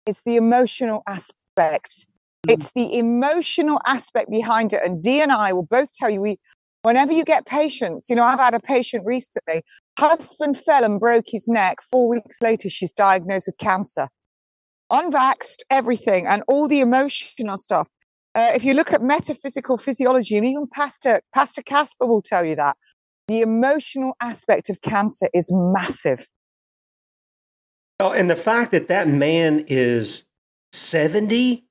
It's the emotional aspect. It's the emotional aspect behind it. And Dee and I will both tell you, we, whenever you get patients, you know, I've had a patient recently, husband fell and broke his neck. Four weeks later, she's diagnosed with cancer. Unvaxxed, everything, and all the emotional stuff. Uh, if you look at metaphysical physiology, and even Pastor Pastor Casper will tell you that the emotional aspect of cancer is massive. Oh, and the fact that that man is 70,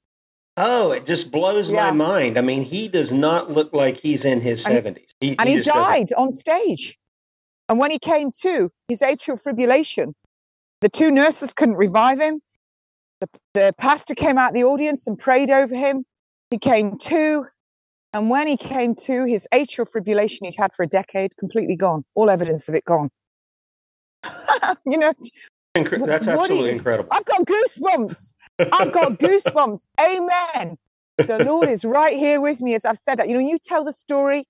oh, it just blows Yeah. my mind. I mean, he does not look like he's in his And- 70s. He, And he, doesn't- died on stage. And when he came to, his atrial fibrillation, the two nurses couldn't revive him. The, the pastor came out the audience and prayed over him. He came to, and when he came to, his atrial fibrillation he'd had for a decade completely gone. All evidence of it gone. you know, Incre- That's absolutely you- incredible. I've got goosebumps. I've got goosebumps. Amen. The Lord is right here with me as I've said that. You know, you tell the story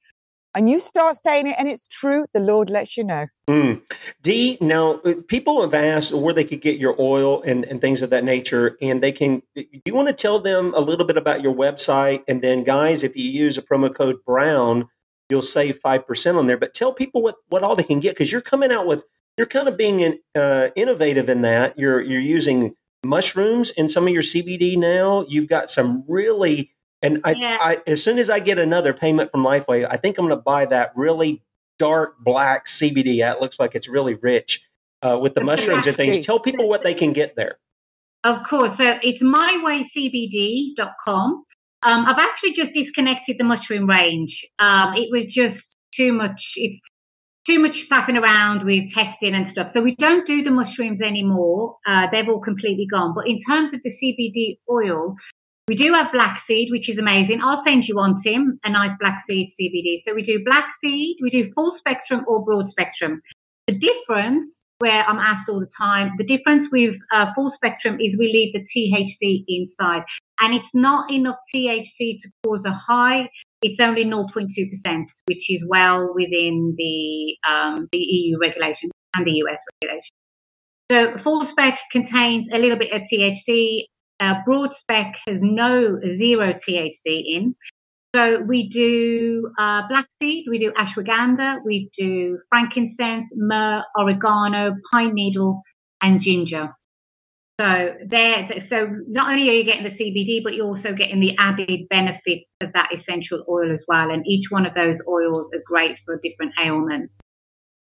and you start saying it and it's true, the Lord lets you know. Mm. Dee, now uh, people have asked where they could get your oil and, and things of that nature, and they can. Do you want to tell them a little bit about your website? And then, guys, if you use a promo code Brown, you'll save five percent on there. But tell people what what all they can get because you're coming out with you're kind of being in, uh, innovative in that you're you're using mushrooms in some of your CBD now. You've got some really and I, Yeah. I as soon as I get another payment from LifeWave, I think I'm going to buy that really dark black CBD. It looks like it's really rich uh, with the The mushrooms and things. Tell people what they can get there. Of course. So it's mywaycbd.com. Um, I've actually just disconnected the mushroom range. Um, it was just too much. It's too much faffing around with testing and stuff. So we don't do the mushrooms anymore. Uh, they've all completely gone. But in terms of the CBD oil, we do have black seed, which is amazing. I'll send you on, Tim, a nice black seed CBD. So we do black seed, we do full spectrum or broad spectrum. The difference, where I'm asked all the time, the difference with uh, full spectrum is we leave the THC inside, and it's not enough THC to cause a high. It's only 0.2%, which is well within the um, the EU regulation and the US regulation. So full spec contains a little bit of THC. Uh, broad spec has no zero THC in. So we do uh, black seed, we do ashwagandha, we do frankincense, myrrh, oregano, pine needle, and ginger. So there, so not only are you getting the CBD, but you're also getting the added benefits of that essential oil as well. And each one of those oils are great for different ailments.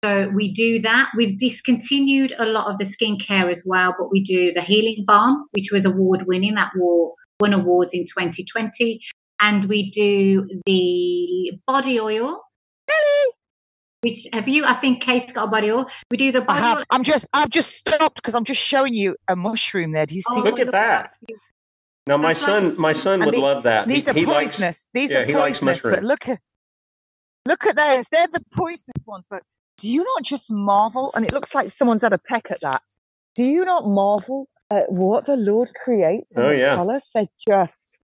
So we do that. We've discontinued a lot of the skincare as well, but we do the healing balm, which was award winning. That won won awards in 2020 and we do the body oil. Which have you? I think Kate's got a body oil. We do the I have. Oil. I'm just. I've just stopped because I'm just showing you a mushroom there. Do you see? Oh, Look at that. Now, my That's right. son, my son would the- love that. These He- are he likes- poisonous. These yeah, are he likes poisonous. But look at look at those. They're the poisonous ones. But do you not just marvel? And it looks like someone's had a peck at that. Do you not marvel at what the Lord creates in Oh, yeah. colors? They're just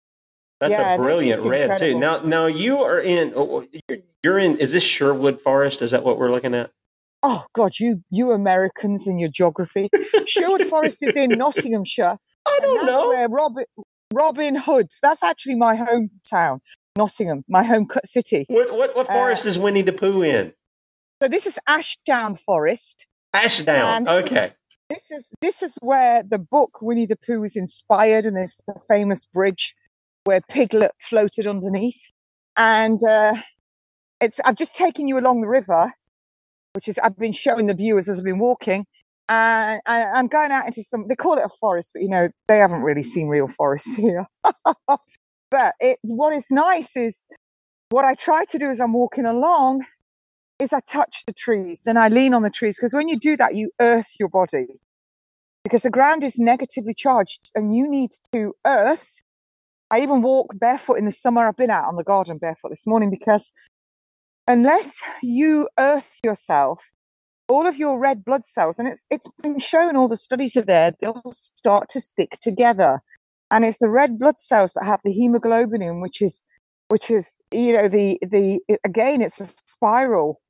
That's Yeah, a brilliant red too. Now, now you are in. Oh, oh, You're, you're in. Is this Sherwood Forest? Is that what we're looking at? oh God, you you Americans in your geography. Sherwood Forest is in Nottinghamshire. I don't that's know. where Robin Robin Hood's. That's actually my hometown, Nottingham, my home cut city. What what what Uh, forest is Winnie the Pooh in? So this is Ashdown Forest. Ashdown. Okay. this is this is where the book Winnie the Pooh is inspired, and there's the famous bridge where Piglet floated underneath. And uh, it's I've just taken you along the river, which is I've been showing the viewers as I've been walking, and I, I'm going out into some. They call it a forest, but you know they haven't really seen real forests here. but it, what is nice is what I try to do as I'm walking along is I touch the trees and I lean on the trees because when you do that, you earth your body because the ground is negatively charged and you need to earth. I even walk barefoot in the summer. I've been out on the garden barefoot this morning because unless you earth yourself, all of your red blood cells, and it's it's been shown, all the studies are there, they'll start to stick together. And it's the red blood cells that have the hemoglobin in, which is which is you know the the again it's a spiral.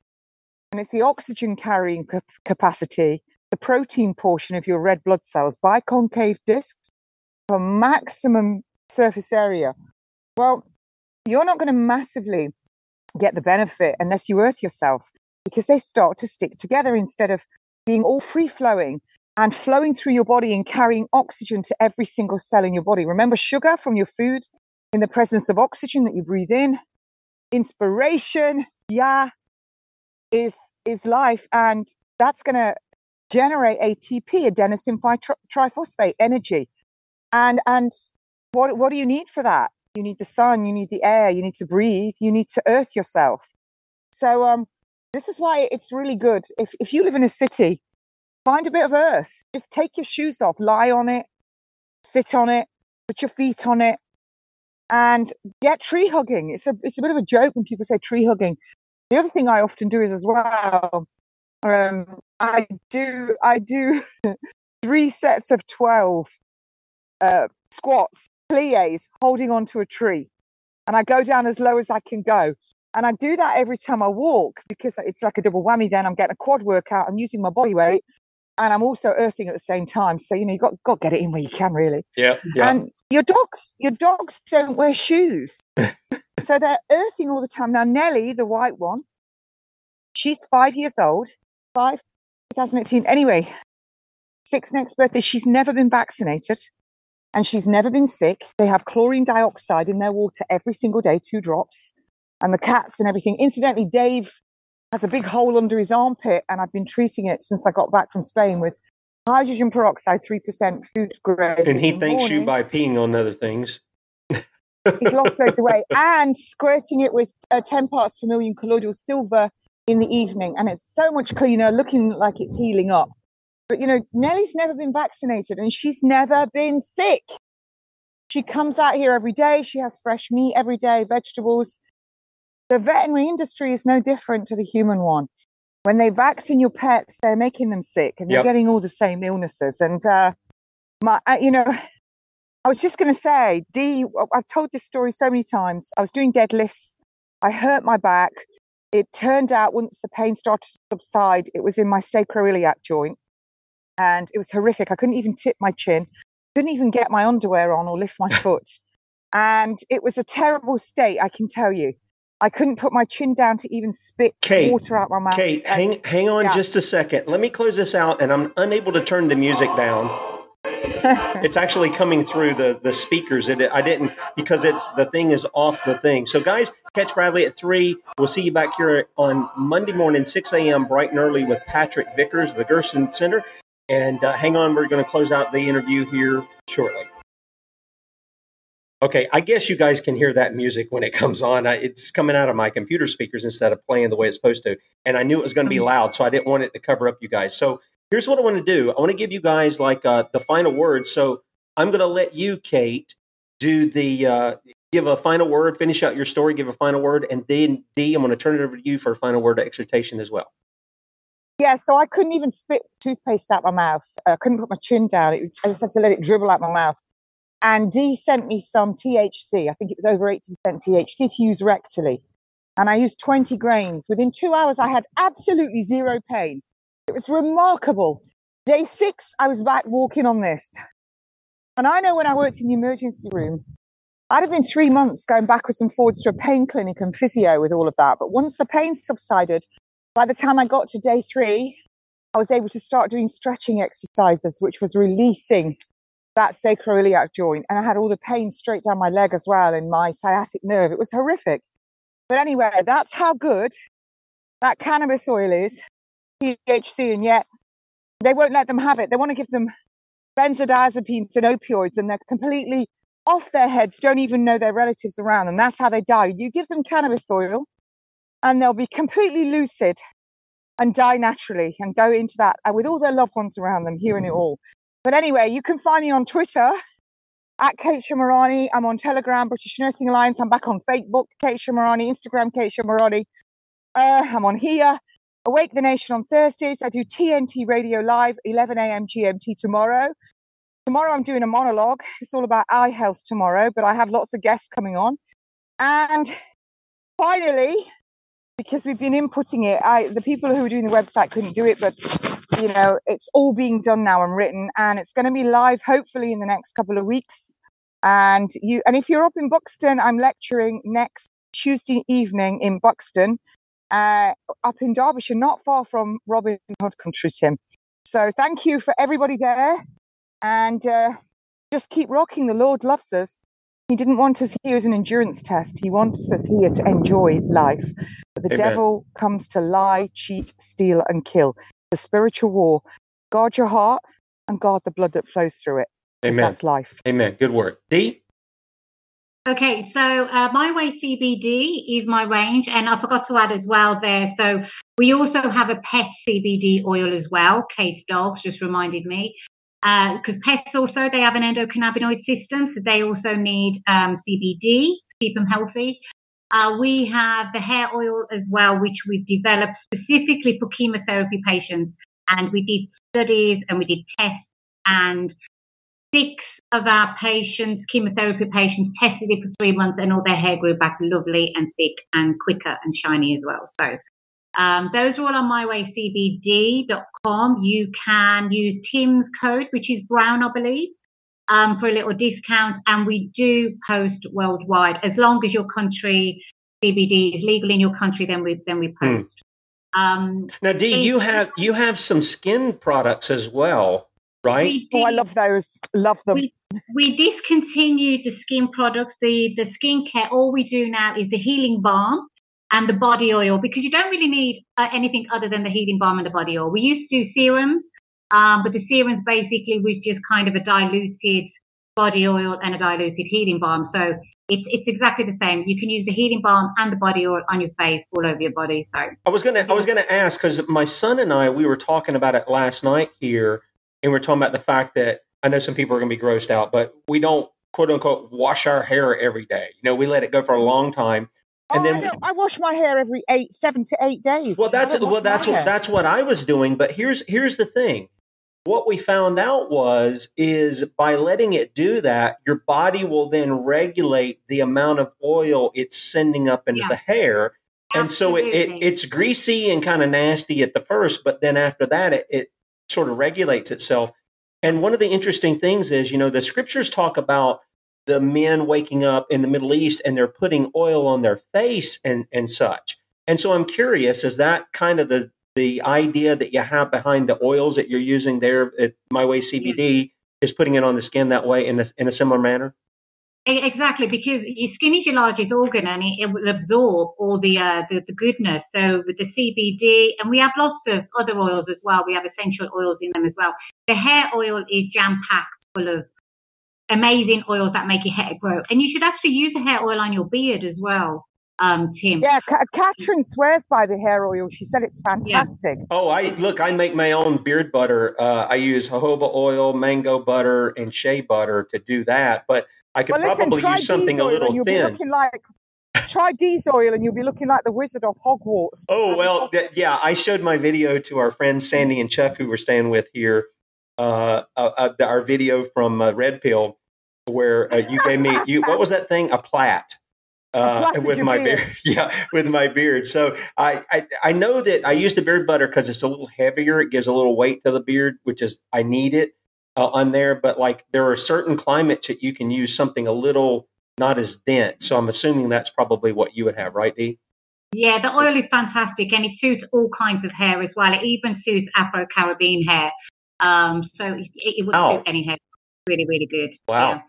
And it's the oxygen carrying capacity the protein portion of your red blood cells biconcave discs for maximum surface area. Well you're not going to massively get the benefit unless you earth yourself because they start to stick together instead of being all free flowing and flowing through your body and carrying oxygen to every single cell in your body. Remember, sugar from your food in the presence of oxygen that you breathe in, inspiration, yeah, is is life, and that's going to generate ATP, adenosine triphosphate energy, and and what what do you need for that? You need the sun, you need the air, you need to breathe, you need to earth yourself. So um, this is why it's really good. If if you live in a city, find a bit of earth. Just take your shoes off, lie on it, sit on it, put your feet on it, and get tree hugging. It's a it's a bit of a joke when people say tree hugging. The other thing I often do is as well. Um, I do I do three sets of twelve uh, squats, plies, holding onto a tree, and I go down as low as I can go. And I do that every time I walk because it's like a double whammy. Then I'm getting a quad workout. I'm using my body weight, and I'm also earthing at the same time. So you know you got got to get it in where you can, really. Yeah, yeah. And your dogs, your dogs don't wear shoes, so they're earthing all the time. Now Nellie, the white one, she's five years old. Five, 2018. Anyway, six next birthday. She's never been vaccinated, and she's never been sick. They have chlorine dioxide in their water every single day, two drops, and the cats and everything. Incidentally, Dave has a big hole under his armpit, and I've been treating it since I got back from Spain with hydrogen peroxide, 3% food grade. And he thanks morning. you by peeing on other things. He's lost loads of weight and squirting it with uh, 10 parts per million colloidal silver in the evening. And it's so much cleaner, looking like it's healing up. But, you know, Nellie's never been vaccinated and she's never been sick. She comes out here every day. She has fresh meat every day, vegetables. The veterinary industry is no different to the human one. When they vaccine your pets, they're making them sick and they're getting all the same illnesses. And, uh, my, uh, you know, I was just going to say, Dee, I've told this story so many times. I was doing deadlifts. I hurt my back. It turned out once the pain started to subside, it was in my sacroiliac joint. And it was horrific. I couldn't even tip my chin, couldn't even get my underwear on or lift my foot. And it was a terrible state, I can tell you. I couldn't put my chin down to even spit Kate, water out my mouth. Kate, hang hang on yeah. just a second. Let me close this out, and I'm unable to turn the music down. it's actually coming through the the speakers. It, I didn't because it's the thing is off the thing. So guys, catch Bradley at three. We'll see you back here on Monday morning, six a.m. bright and early with Patrick Vickers, the Gerson Center. And uh, hang on, we're going to close out the interview here shortly. Okay, I guess you guys can hear that music when it comes on. It's coming out of my computer speakers instead of playing the way it's supposed to. And I knew it was going to be mm-hmm. loud, so I didn't want it to cover up you guys. So here's what I want to do I want to give you guys like uh, the final word. So I'm going to let you, Kate, do the uh, give a final word, finish out your story, give a final word, and then Dee, I'm going to turn it over to you for a final word of exhortation as well. Yeah, so I couldn't even spit toothpaste out my mouth. I couldn't put my chin down. It, I just had to let it dribble out my mouth. And Dee sent me some THC. I think it was over 80% THC to use rectally. And I used 20 grains. Within two hours, I had absolutely zero pain. It was remarkable. Day six, I was back walking on this. And I know when I worked in the emergency room, I'd have been three months going backwards and forwards to a pain clinic and physio with all of that. But once the pain subsided, by the time I got to day three, I was able to start doing stretching exercises, which was releasing that sacroiliac joint. And I had all the pain straight down my leg as well in my sciatic nerve. It was horrific. But anyway, that's how good that cannabis oil is, THC, and yet they won't let them have it. They want to give them benzodiazepines and opioids, and they're completely off their heads, don't even know their relatives around them. That's how they die. You give them cannabis oil, and they'll be completely lucid and die naturally and go into that uh, with all their loved ones around them, hearing it all. But anyway, you can find me on Twitter at Kate Shemirani. I'm on Telegram, British Nursing Alliance. I'm back on Facebook, Kate Shemirani, Instagram, Kate Shemirani. Uh, I'm on here. Awake the Nation on Thursdays. I do TNT Radio Live, 11 a.m. GMT tomorrow. Tomorrow I'm doing a monologue. It's all about eye health tomorrow, but I have lots of guests coming on. And finally, because we've been inputting it. I the people who were doing the website couldn't do it, but you know, it's all being done now and written, and it's going to be live hopefully in the next couple of weeks. And you, and if you're up in Buxton, I'm lecturing next Tuesday evening in Buxton, uh, up in Derbyshire, not far from Robin Hood Country, Tim. So thank you for everybody there, and uh, just keep rocking. The Lord loves us. He didn't want us here as an endurance test. He wants us here to enjoy life. But the Amen. devil comes to lie, cheat, steal, and kill. The spiritual war. Guard your heart and guard the blood that flows through it. Amen. That's life. Amen. Good word. Dee. Okay, so uh, My Way CBD is my range, and I forgot to add as well there. So we also have a pet CBD oil as well. Kate's dogs just reminded me because uh, pets also they have an endocannabinoid system, so they also need um, CBD to keep them healthy. Uh, we have the hair oil as well, which we've developed specifically for chemotherapy patients, and we did studies and we did tests, and six of our patients, chemotherapy patients, tested it for three months, and all their hair grew back lovely and thick and quicker and shiny as well. So um, those are all on myWayCBD.com. You can use Tim's code, which is brown, I believe, um, for a little discount. And we do post worldwide. As long as your country CBD is legal in your country, then we then we hmm. post. Hmm. Um, now, Dee, you have you have some skin products as well, right? Oh, I love those. Love them. We, we discontinued the skin products, the the skincare. All we do now is the healing balm and the body oil because you don't really need uh, anything other than the healing balm and the body oil. We used to do serums, um, but the serums basically was just kind of a diluted body oil and a diluted healing balm. So it's it's exactly the same. You can use the healing balm and the body oil on your face, all over your body. So I was gonna I was gonna ask because my son and I we were talking about it last night here, and we are talking about the fact that I know some people are gonna be grossed out, but we don't quote unquote wash our hair every day. You know, we let it go for a long time. And oh, then I, I, wash my hair every eight, seven to eight days. Well, that's well, that's what that's what I was doing. But here's here's the thing: what we found out was is by letting it do that, your body will then regulate the amount of oil it's sending up into yeah. the hair, and so it, it, it's greasy and kind of nasty at the first, but then after that, it, it sort of regulates itself. And one of the interesting things is, you know, the scriptures talk about the men waking up in the Middle East and they're putting oil on their face and, and such. And so I'm curious, is that kind of the, the idea that you have behind the oils that you're using there at My Way CBD is putting it on the skin that way in a, in a similar manner? Exactly, because your skin is your largest organ and it, it will absorb all the, uh, the, the goodness. So with the CBD, and we have lots of other oils as well. We have essential oils in them as well. The hair oil is jam packed full of amazing oils that make your hair grow. And you should actually use the hair oil on your beard as well. Um, Tim. Yeah, Catherine swears by the hair oil. She said it's fantastic. Yeah. Oh, I look. I make my own beard butter. Uh, I use jojoba oil, mango butter, and shea butter to do that. But I could well, listen, probably use something a little thin. Be looking like try Dee's oil and you'll be looking like the Wizard of Hogwarts. Oh well, th- yeah. I showed my video to our friends Sandy and Chuck, who were staying with here, uh, uh, uh, our video from uh, Red Pill where uh, you gave me you what was that thing a plait uh, with my beard. beard. yeah, with my beard. So I, I, I know that I use the beard butter because it's a little heavier. It gives a little weight to the beard, which is I need it uh, on there. But like there are certain climates that you can use something a little not as dense. So I'm assuming that's probably what you would have, right, Dee? Yeah, the oil is fantastic and it suits all kinds of hair as well. It even suits Afro Caribbean hair. Um, so it, it would Wow. suit any hair. Really, really good. Wow. Yeah.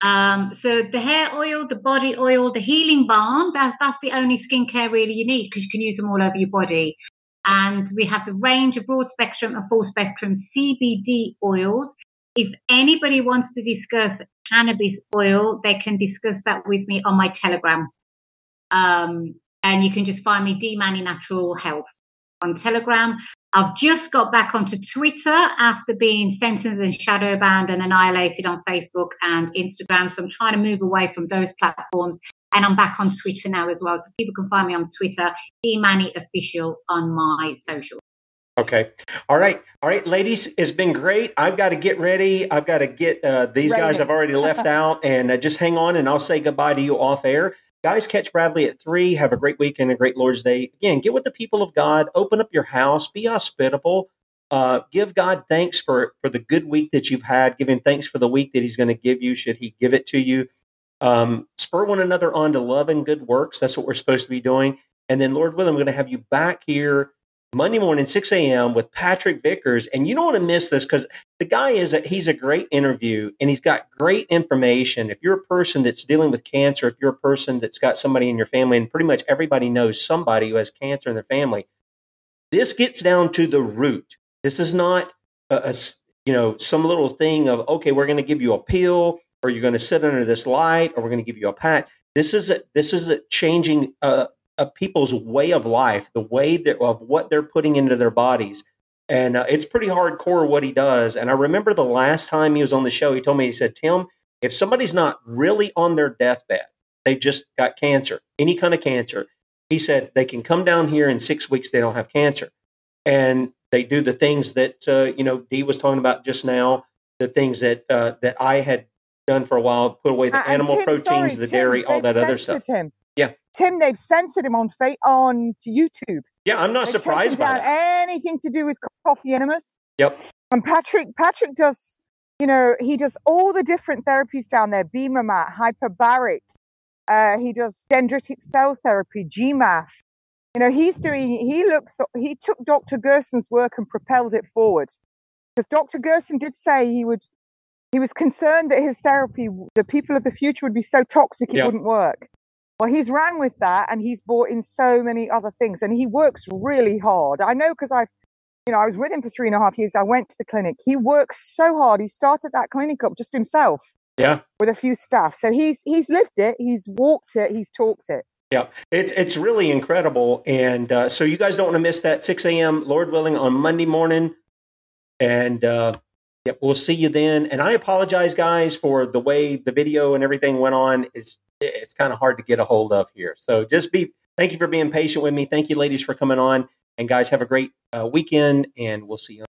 Um, so the hair oil, the body oil, the healing balm, that's that's the only skincare really you need because you can use them all over your body. And we have the range of broad spectrum and full spectrum CBD oils. If anybody wants to discuss cannabis oil, they can discuss that with me on my Telegram. Um, and you can just find me Dee Mani Natural Health on Telegram. I've just got back onto Twitter after being sentenced and shadow banned and annihilated on Facebook and Instagram. So I'm trying to move away from those platforms. And I'm back on Twitter now as well. So people can find me on Twitter, Dee Mani Official on my social. Okay. All right. All right, ladies, it's been great. I've got to get ready. I've got to get uh, these Ready. guys I've already left out and uh, just hang on and I'll say goodbye to you off air. Guys, catch Bradley at three. Have a great weekend, and a great Lord's Day. Again, get with the people of God. Open up your house. Be hospitable. Uh, give God thanks for for the good week that you've had. Give Him thanks for the week that He's going to give you. Should He give it to you? Um, spur one another on to love and good works. That's what we're supposed to be doing. And then, Lord willing, I'm going to have you back here Monday morning, 6 a.m. with Patrick Vickers. And you don't want to miss this because the guy is a, he's a great interview and he's got great information. If you're a person that's dealing with cancer, if you're a person that's got somebody in your family, and pretty much everybody knows somebody who has cancer in their family, this gets down to the root. This is not a—you know some little thing of okay, we're going to give you a pill, or you're going to sit under this light, or we're going to give you a pat. This is a, this is a changing uh, of people's way of life, the way that, of what they're putting into their bodies. And uh, it's pretty hardcore what he does. And I remember the last time he was on the show, he told me, he said, Tim, if somebody's not really on their deathbed, they've just got cancer, any kind of cancer, he said they can come down here in six weeks, they don't have cancer. And they do the things that, uh, you know, Dee was talking about just now, the things that, uh, that I had done for a while, put away the Uh, animal Tim, proteins, sorry, the Tim, dairy, all that other stuff. Him. Yeah. Tim, they've censored him on fa- on YouTube. Yeah, I'm not They've surprised by that. anything to do with coffee enemas. Yep. And Patrick, Patrick does, you know, he does all the different therapies down there: BEMER mat, hyperbaric. Uh, he does dendritic cell therapy, GcMAF. You know, he's doing. He looks. He took Dr. Gerson's work and propelled it forward. Because Dr. Gerson did say he would. He was concerned that his therapy, the people of the future, would be so toxic it Yep. wouldn't work. Well, he's ran with that and he's bought in so many other things and he works really hard. I know because I've, you know, I was with him for three and a half years. I went to the clinic. He works so hard. He started that clinic up just himself Yeah. with a few staff. So he's he's lived it, he's walked it, he's talked it. Yeah, it's it's really incredible, and uh, so you guys don't want to miss that 6 a.m. Lord willing on Monday morning, and uh, yep, we'll see you then. And I apologize, guys, for the way the video and everything went on. It's it's kind of hard to get a hold of here, so just be. Thank you for being patient with me. Thank you, ladies, for coming on, and guys, have a great uh, weekend, and we'll see you.